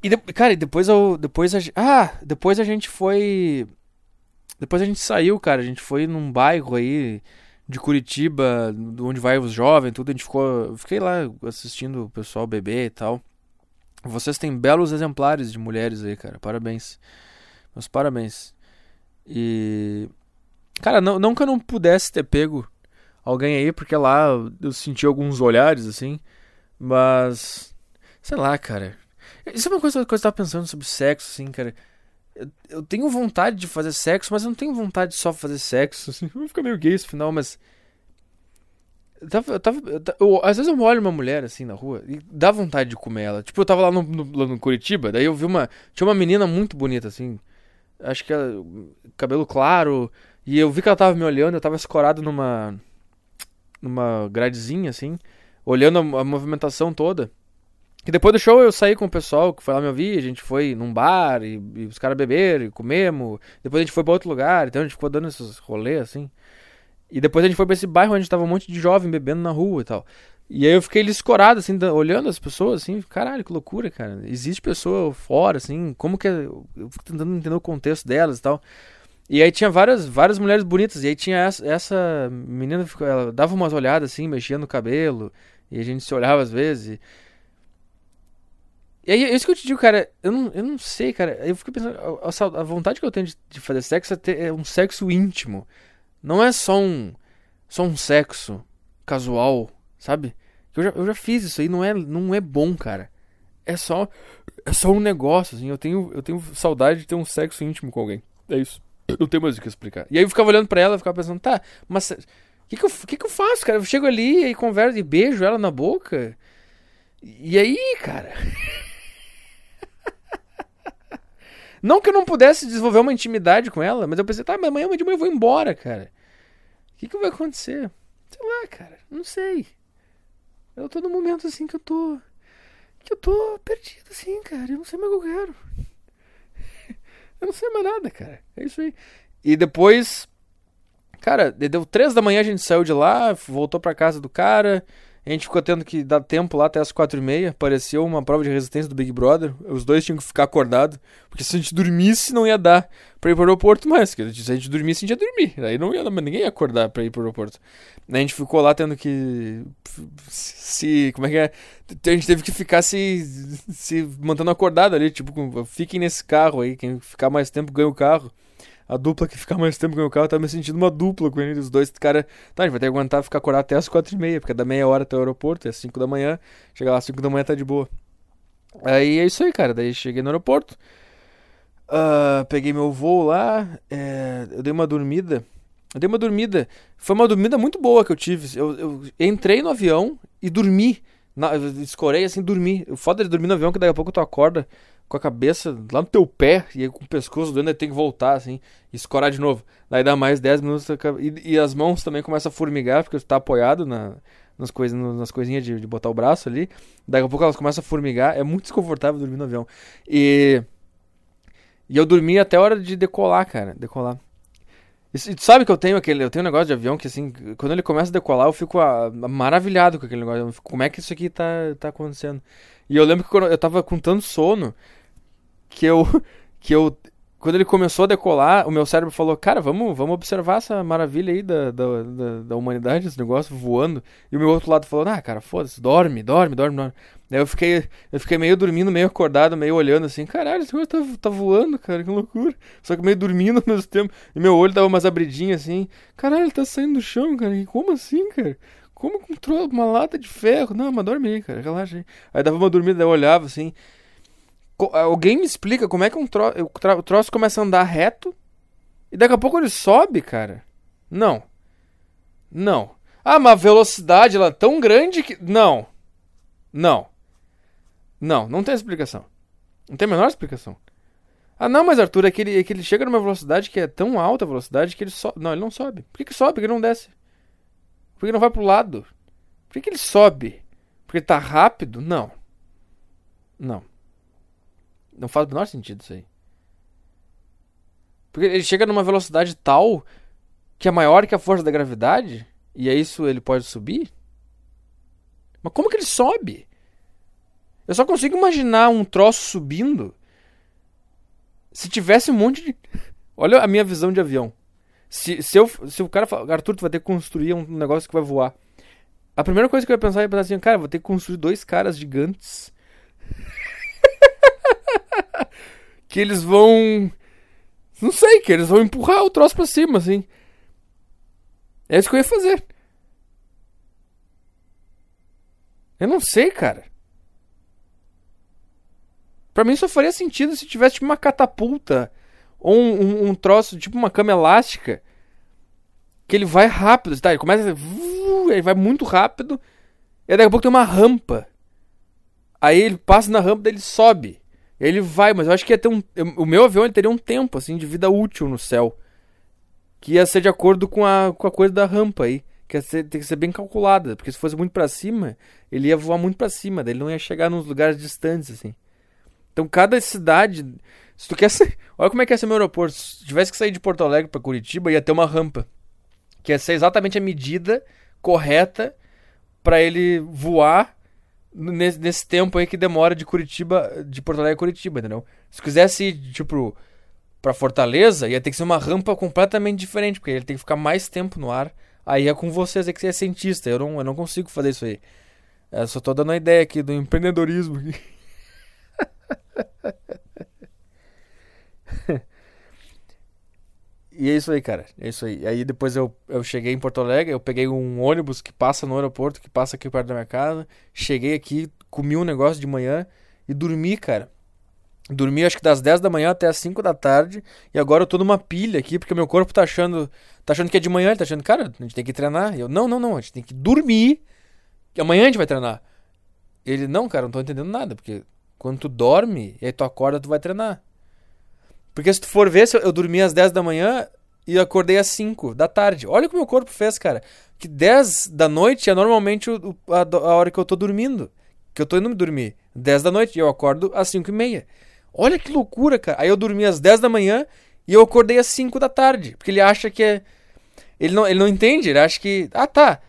E de... Cara, e depois eu. Depois a... Ah, depois a gente foi. Depois a gente saiu, cara. A gente foi num bairro aí de Curitiba, onde vai os jovens, tudo. A gente ficou. Fiquei lá assistindo o pessoal beber e tal. Vocês têm belos exemplares de mulheres aí, cara. Parabéns. Meus parabéns. E. Cara, não, não que eu não pudesse ter pego alguém aí, porque lá eu senti alguns olhares, assim. Mas. Sei lá, cara. Isso é uma coisa que eu tava pensando sobre sexo, assim, cara. Eu, eu tenho vontade de fazer sexo, mas eu não tenho vontade de só fazer sexo. Assim. Vai ficar meio gay esse final, mas. Eu tava, eu tava, eu, às vezes eu olho uma mulher assim na rua e dá vontade de comer ela. Tipo, eu tava lá no, no, lá no Curitiba, daí eu vi uma. Tinha uma menina muito bonita, assim acho que ela, cabelo claro, e eu vi que ela tava me olhando, eu tava escorado numa numa gradezinha assim, olhando a, a, movimentação toda. E depois do show eu saí com o pessoal que foi lá me ouvir, a gente foi num bar e, e os caras beberam e comemos. Depois a gente foi para outro lugar, então a gente ficou dando esses rolês assim. E depois a gente foi pra esse bairro onde tava um monte de jovem bebendo na rua e tal. E aí eu fiquei escorado, assim, olhando as pessoas, assim, caralho, que loucura, cara. Existe pessoa fora, assim, como que é. Eu fico tentando entender o contexto delas e tal. E aí tinha várias, várias mulheres bonitas. E aí tinha essa, essa menina, ela dava umas olhadas assim, mexia no cabelo. E a gente se olhava às vezes. E aí, é isso que eu te digo, cara, eu não, eu não sei, cara. Eu fico pensando, a, a vontade que eu tenho de, de fazer sexo é, ter, é um sexo íntimo. Não é só um, só um sexo casual, sabe? Eu já, eu já fiz isso aí, não é, não é bom, cara. É só é só um negócio, assim. Eu tenho, eu tenho saudade de ter um sexo íntimo com alguém. É isso. Não tenho mais o que explicar. E aí eu ficava olhando pra ela, ficava pensando, tá, mas o que, que, que, que eu faço, cara? Eu chego ali e converso e beijo ela na boca. E aí, cara? [LAUGHS] não que eu não pudesse desenvolver uma intimidade com ela, mas eu pensei, tá, mas amanhã de manhã eu vou embora, cara. O que, que vai acontecer? Sei lá, cara. Não sei. Eu tô num momento assim que eu tô. Que eu tô perdido, assim, cara. Eu não sei mais o que eu quero. [LAUGHS] eu não sei mais nada, cara. É isso aí. E depois. Cara, deu três da manhã, a gente saiu de lá, voltou pra casa do cara. A gente ficou tendo que dar tempo lá até as quatro e meia. Apareceu uma prova de resistência do Big Brother. Os dois tinham que ficar acordados. Porque se a gente dormisse, não ia dar pra ir pro aeroporto mais. Se a gente dormisse, a gente ia dormir. Aí não ia, ninguém ia acordar pra ir pro aeroporto. A gente ficou lá tendo que. Se. Como é que é? A gente teve que ficar se. se mantendo acordado ali. Tipo, fiquem nesse carro aí. Quem ficar mais tempo ganha o carro a dupla que ficar mais tempo com o carro, tá me sentindo uma dupla com ele, os dois, cara, tá, a gente vai ter que aguentar ficar acordado até as quatro e meia, porque é da meia hora até o aeroporto, é às cinco da manhã, chegar lá às cinco da manhã tá de boa. Aí é isso aí, cara, daí cheguei no aeroporto, uh, peguei meu voo lá, é, eu dei uma dormida, eu dei uma dormida, foi uma dormida muito boa que eu tive, eu, eu entrei no avião e dormi, na, escorei assim, dormi, o foda de dormir no avião é que daqui a pouco tu acorda com a cabeça lá no teu pé e aí com o pescoço doendo, aí tem que voltar assim e escorar de novo. Daí dá mais 10 minutos e, e, as mãos também começam a formigar porque você tá apoiado na, nas, coisa, nas coisinhas de, de botar o braço ali. Daqui a pouco elas começam a formigar. É muito desconfortável dormir no avião. E, e eu dormi até a hora de decolar, cara. Decolar. E, tu sabe que eu tenho aquele. Eu tenho um negócio de avião que assim, quando ele começa a decolar, eu fico a, a, maravilhado com aquele negócio. Fico, como é que isso aqui tá, tá acontecendo? E eu lembro que eu tava com tanto sono que eu. [LAUGHS] que eu. Quando ele começou a decolar, o meu cérebro falou, cara, vamos, vamos observar essa maravilha aí da, da, da, da humanidade, esse negócio voando. E o meu outro lado falou, ah, cara, foda-se, dorme, dorme, dorme, dorme. Daí eu fiquei, eu fiquei meio dormindo, meio acordado, meio olhando assim, caralho, esse negócio tá, tá voando, cara, que loucura. Só que meio dormindo [LAUGHS] ao mesmo tempo. E meu olho dava umas abridinhas assim, caralho, ele tá saindo do chão, cara, como assim, cara? Como controla uma lata de ferro? Não, mas dorme aí, cara, relaxa aí. Aí dava uma dormida, eu olhava assim, Alguém me explica como é que um tro o troço começa a andar reto e daqui a pouco ele sobe, cara? Não. Não. Ah, mas a velocidade ela é tão grande que. Não. Não. Não, não tem explicação. Não tem a menor explicação. Ah, não, mas Arthur, é que ele, é que ele chega numa velocidade que é tão alta a velocidade que ele sobe. Não, ele não sobe. Por que, que sobe? Por que não desce? Por que não vai pro lado? Por que, que ele sobe? Porque ele tá rápido? Não. Não. Não faz o menor sentido isso aí. Porque ele chega numa velocidade tal que é maior que a força da gravidade, e é isso ele pode subir? Mas como que ele sobe? Eu só consigo imaginar um troço subindo se tivesse um monte de. [LAUGHS] Olha a minha visão de avião. Se, se, eu, se o cara fala, Arthur, tu vai ter que construir um negócio que vai voar. A primeira coisa que eu ia pensar é pensar assim, cara, vou ter que construir dois caras gigantes. [LAUGHS] [LAUGHS] que eles vão. Não sei, que eles vão empurrar o troço pra cima, assim. É isso que eu ia fazer. Eu não sei, cara. Pra mim só faria sentido se tivesse tipo, uma catapulta ou um, um, um, troço, tipo uma cama elástica, que ele vai rápido, tá? Ele começa. Ele vai muito rápido. E daqui a pouco tem uma rampa. Aí ele passa na rampa, daí ele sobe. Ele vai, mas eu acho que ia ter um. O meu avião teria um tempo, assim, de vida útil no céu. Que ia ser de acordo com a, com a coisa da rampa aí. Que ser, tem que ser bem calculada. Porque se fosse muito para cima, ele ia voar muito para cima. Ele não ia chegar nos lugares distantes, assim. Então cada cidade. Se tu quer ser. [LAUGHS] Olha como é que ia ser meu aeroporto. Se tivesse que sair de Porto Alegre para Curitiba, ia ter uma rampa. Que ia ser exatamente a medida correta para ele voar nesse, nesse, tempo aí que demora de Curitiba, de Porto Alegre a Curitiba, entendeu? Se quisesse ir, tipo, pra Fortaleza, ia ter que ser uma rampa completamente diferente, porque ele tem que ficar mais tempo no ar. Aí é com vocês, é que você é cientista. Eu não, eu não consigo fazer isso aí. Eu só tô dando a ideia aqui do empreendedorismo. [LAUGHS] E é isso aí, cara. É isso aí. Aí depois eu, eu cheguei em Porto Alegre, eu peguei um ônibus que passa no aeroporto, que passa aqui perto da minha casa. Cheguei aqui, comi um negócio de manhã e dormi, cara. Dormi acho que das 10 da manhã até as 5 da tarde. E agora eu tô numa pilha aqui, porque meu corpo tá achando. Tá achando que é de manhã, ele tá achando, cara, a gente tem que treinar. E eu, não, não, não, a gente tem que dormir. Que amanhã a gente vai treinar. Ele, não, cara, não tô entendendo nada, porque quando tu dorme e aí tu acorda, tu vai treinar. Porque se tu for ver, eu dormi às 10 da manhã e acordei às 5 da tarde. Olha o que meu corpo fez, cara. Que 10 da noite é normalmente o, a, a, hora que eu tô dormindo. Que eu tô indo dormir. 10 da noite e eu acordo às 5 e meia. Olha que loucura, cara. Aí eu dormi às 10 da manhã e eu acordei às 5 da tarde. Porque ele acha que é. Ele não, ele não entende, ele acha que. Ah, tá.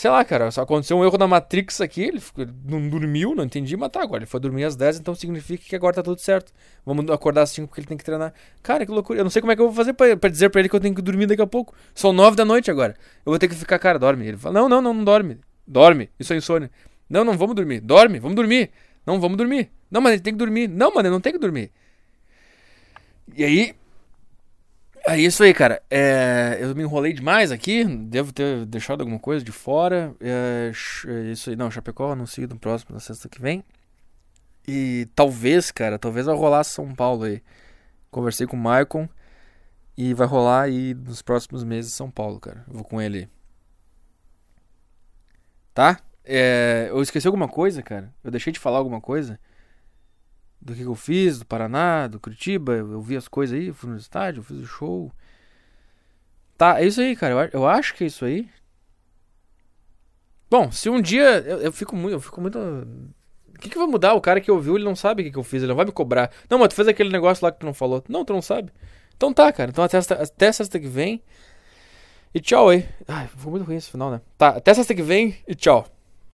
Sei lá, cara, só aconteceu um erro na Matrix aqui, ele não dormiu, não entendi, mas tá, agora ele foi dormir às 10, então significa que agora tá tudo certo. Vamos acordar às 5 porque ele tem que treinar. Cara, que loucura, eu não sei como é que eu vou fazer pra, pra dizer pra ele que eu tenho que dormir daqui a pouco. São 9 da noite agora. Eu vou ter que ficar, cara, dorme. Ele fala, não, não, não, não dorme. Dorme, isso é insônia. Não, não, vamos dormir. Dorme, vamos dormir. Não, vamos dormir. Não, mas ele tem que dormir. Não, mano, ele não tem que dormir. E aí, é isso aí, cara. É, eu me enrolei demais aqui. Devo ter deixado alguma coisa de fora. É, é isso aí. Não, Chapecó anuncio no próximo, na sexta que vem. E talvez, cara, talvez vai rolar São Paulo aí. Conversei com o Maicon. E vai rolar aí nos próximos meses São Paulo, cara. Vou com ele. Tá? É, eu esqueci alguma coisa, cara? Eu deixei de falar alguma coisa? Do que eu fiz, do Paraná, do Curitiba, eu vi as coisas aí, fui no estádio, fiz o show. Tá, é isso aí, cara. Eu, eu acho que é isso aí. Bom, se um dia eu, eu fico muito, eu fico muito o que, que vai mudar? O cara que ouviu, ele não sabe o que, que eu fiz, ele não vai me cobrar. Não, mas tu fez aquele negócio lá que tu não falou. Não, tu não sabe. Então tá, cara. Então até, até sexta que vem. E tchau aí. Ai, foi muito ruim esse final, né? Tá, até sexta que vem e tchau.